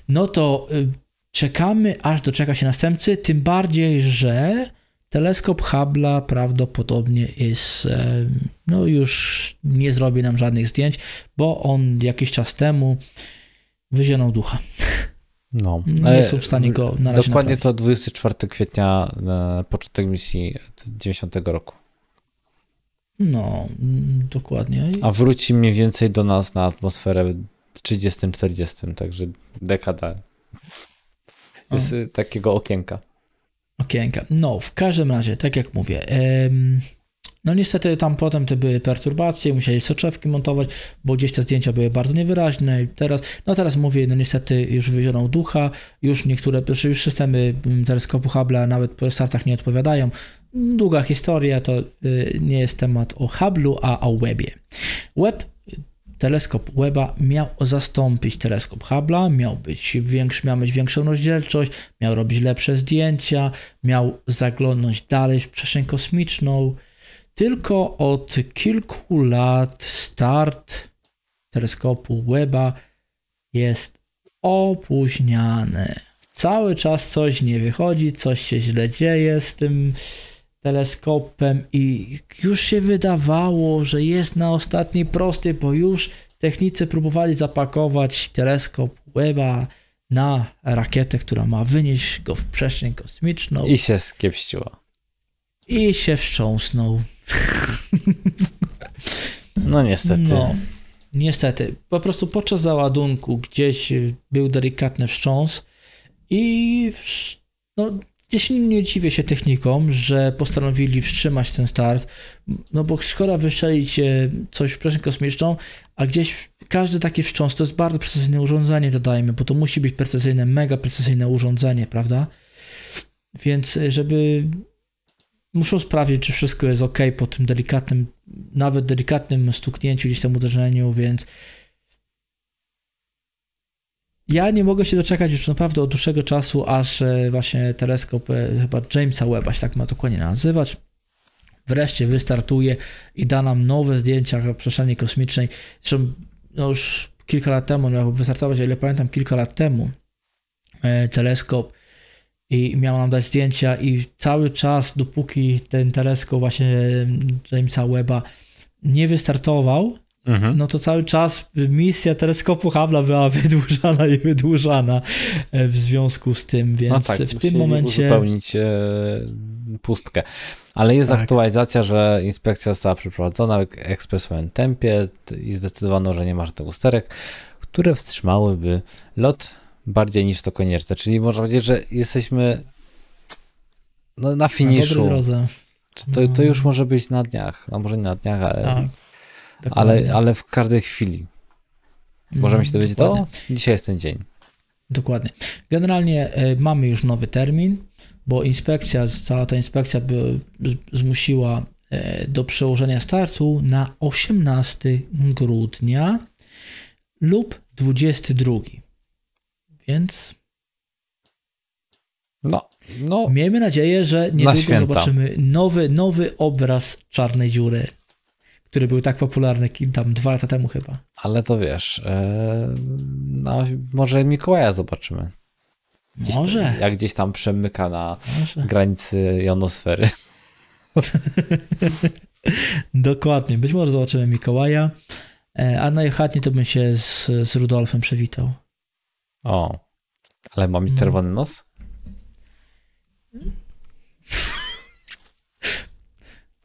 Speaker 1: No to y, czekamy, aż doczeka się następcy, tym bardziej, że teleskop Hubble'a prawdopodobnie jest, e, no już nie zrobi nam żadnych zdjęć, bo on jakiś czas temu wyzionął ducha.
Speaker 2: No.
Speaker 1: Nie
Speaker 2: E,
Speaker 1: są w stanie go na razie
Speaker 2: Dokładnie
Speaker 1: naprawić.
Speaker 2: to 24 kwietnia, e, początek misji 90 roku.
Speaker 1: No, mm, dokładnie.
Speaker 2: A wróci mniej więcej do nas na atmosferę 30-40, także dekada. Jest e, takiego okienka.
Speaker 1: Okienka. No, w każdym razie, tak jak mówię, em, no niestety tam potem te były perturbacje, musieli soczewki montować, bo gdzieś te zdjęcia były bardzo niewyraźne. Teraz, no teraz mówię, no niestety już wyzionął ducha, już niektóre, już systemy mm, teleskopu Hubble'a nawet po startach nie odpowiadają. Długa historia, to y, nie jest temat o Hubble'u, a o Webie. Web teleskop Weba miał zastąpić teleskop Hubble'a, miał być większy, miał mieć większą rozdzielczość, miał robić lepsze zdjęcia, miał zaglądnąć dalej w przestrzeń kosmiczną. Tylko od kilku lat start teleskopu Weba jest opóźniany. Cały czas coś nie wychodzi, coś się źle dzieje z tym teleskopem i już się wydawało, że jest na ostatniej prostej, bo już technicy próbowali zapakować teleskop Weba na rakietę, która ma wynieść go w przestrzeń kosmiczną
Speaker 2: I się skiepściła.
Speaker 1: I się wstrząsnął.
Speaker 2: No niestety.
Speaker 1: No, niestety. Po prostu podczas załadunku gdzieś był delikatny wstrząs i no, gdzieś nie dziwię się technikom, że postanowili wstrzymać ten start, no bo skoro wystrzelić coś w przestrzeń kosmiczną, a gdzieś każdy taki wstrząs to jest bardzo precyzyjne urządzenie, dodajmy, bo to musi być precyzyjne, mega precyzyjne urządzenie, prawda? Więc żeby muszą sprawdzić, czy wszystko jest ok po tym delikatnym, nawet delikatnym stuknięciu, gdzieś tam uderzeniu, więc ja nie mogę się doczekać już naprawdę od dłuższego czasu, aż e, właśnie teleskop e, chyba Jamesa Webba, się tak ma dokładnie nazywać, wreszcie wystartuje i da nam nowe zdjęcia przestrzeni kosmicznej. Zresztą no już kilka lat temu, miał wystartować, o ile pamiętam, kilka lat temu e, teleskop i miał nam dać zdjęcia i cały czas, dopóki ten teleskop właśnie Jamesa Webba nie wystartował,
Speaker 2: Mhm.
Speaker 1: no to cały czas misja teleskopu Hubble'a była wydłużana i wydłużana e, w związku z tym, więc
Speaker 2: no tak,
Speaker 1: w tym momencie
Speaker 2: uzupełnić e, pustkę. Ale jest
Speaker 1: Tak.
Speaker 2: aktualizacja, że inspekcja została przeprowadzona w ekspresowym tempie i zdecydowano, że nie ma żadnych usterek, które wstrzymałyby lot bardziej niż to konieczne. Czyli można powiedzieć, że jesteśmy no, na
Speaker 1: na
Speaker 2: finiszu.
Speaker 1: drodze.
Speaker 2: To, to
Speaker 1: No.
Speaker 2: już może być na dniach. No może nie na dniach, ale,
Speaker 1: Tak,
Speaker 2: ale, ale w każdej chwili. Możemy się dowiedzieć,
Speaker 1: dokładnie.
Speaker 2: to dzisiaj jest ten dzień.
Speaker 1: Dokładnie. Generalnie e, mamy już nowy termin, bo inspekcja, cała ta inspekcja by, zmusiła e, do przełożenia startu na 18 grudnia lub 22. Więc
Speaker 2: No, no
Speaker 1: miejmy nadzieję, że niedługo
Speaker 2: święta.
Speaker 1: zobaczymy nowy, nowy obraz czarnej dziury, który był tak popularny tam dwa lata temu chyba.
Speaker 2: Ale to wiesz, e, no, może Mikołaja zobaczymy. Gdzieś
Speaker 1: Może.
Speaker 2: Tam, jak gdzieś tam przemyka na
Speaker 1: Może.
Speaker 2: granicy jonosfery.
Speaker 1: Dokładnie. Być może zobaczymy Mikołaja. E, A najchętniej to bym się z, z Rudolfem przywitał.
Speaker 2: O, ale ma mieć
Speaker 1: No.
Speaker 2: czerwony nos?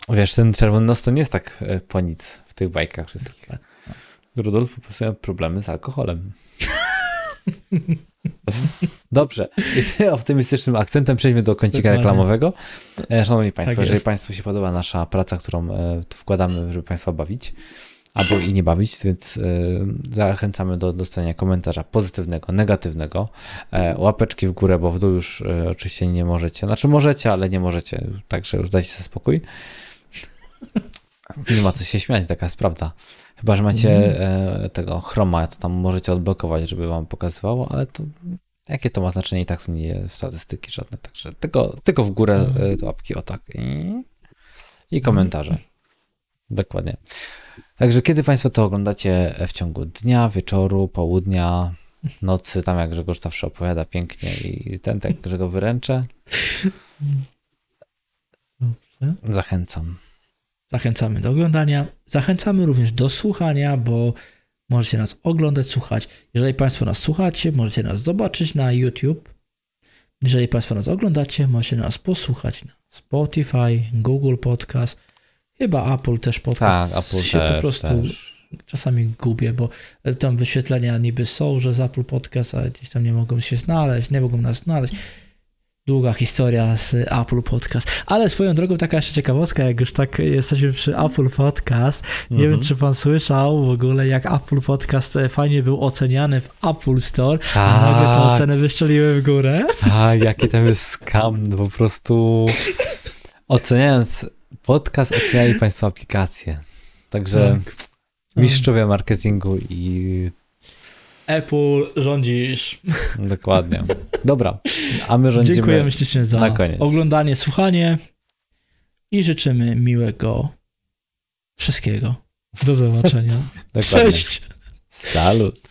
Speaker 2: Wiesz, ten czerwony nos to nie jest tak e, po nic w tych bajkach wszystkich. Rudolf po prostu miał problemy z alkoholem. Dobrze. I tym optymistycznym akcentem przejdźmy do kącika
Speaker 1: Dokładnie.
Speaker 2: reklamowego. E, Szanowni Państwo,
Speaker 1: Tak
Speaker 2: jeżeli. Państwu się podoba nasza praca, którą e, tu wkładamy, żeby Państwa bawić, albo i nie bawić, więc e, zachęcamy do dostania komentarza pozytywnego, negatywnego, e, łapeczki w górę, bo w dół już e, oczywiście nie możecie. Znaczy możecie, ale nie możecie, także już dajcie sobie spokój. Nie ma co się śmiać, taka jest prawda. Chyba, że macie tego chroma, to tam możecie odblokować, żeby wam pokazywało, ale to jakie to ma znaczenie i tak to nie w statystyki żadne. Także tylko, tylko w górę łapki o tak i, i komentarze. Dokładnie. Także kiedy Państwo to oglądacie w ciągu dnia, wieczoru, południa, nocy, tam jak Grzegorz zawsze opowiada pięknie i ten tak, że go wyręczę,
Speaker 1: Dobrze.
Speaker 2: zachęcam.
Speaker 1: Zachęcamy do oglądania. Zachęcamy również do słuchania, bo możecie nas oglądać, słuchać. Jeżeli Państwo nas słuchacie, możecie nas zobaczyć na YouTube. Jeżeli Państwo nas oglądacie, możecie nas posłuchać na Spotify, Google Podcast, chyba Apple też
Speaker 2: Tak,
Speaker 1: podcast.
Speaker 2: Apple
Speaker 1: się
Speaker 2: też,
Speaker 1: po prostu
Speaker 2: też.
Speaker 1: czasami gubię, bo tam wyświetlenia niby są, że z Apple Podcast, ale gdzieś tam nie mogą się znaleźć, nie mogą nas znaleźć. Długa historia z Apple Podcast. Ale swoją drogą taka jeszcze ciekawostka, jak już tak jesteśmy przy Apple Podcast. Nie
Speaker 2: Mhm.
Speaker 1: wiem, czy pan słyszał w ogóle, jak Apple Podcast fajnie był oceniany w Apple Store, a nagle te
Speaker 2: Tak,
Speaker 1: oceny wystrzeliły w górę.
Speaker 2: tak, jaki tam jest skam, po prostu oceniając podcast, oceniali Państwo aplikację. Także
Speaker 1: Tak.
Speaker 2: mistrzowie marketingu i
Speaker 1: Apple rządzisz.
Speaker 2: dokładnie. Dobra, a my rządzimy.
Speaker 1: Dziękujemy ślicznie za
Speaker 2: na koniec.
Speaker 1: oglądanie, słuchanie i życzymy miłego wszystkiego. Do zobaczenia.
Speaker 2: Dokładnie.
Speaker 1: Cześć!
Speaker 2: Salut.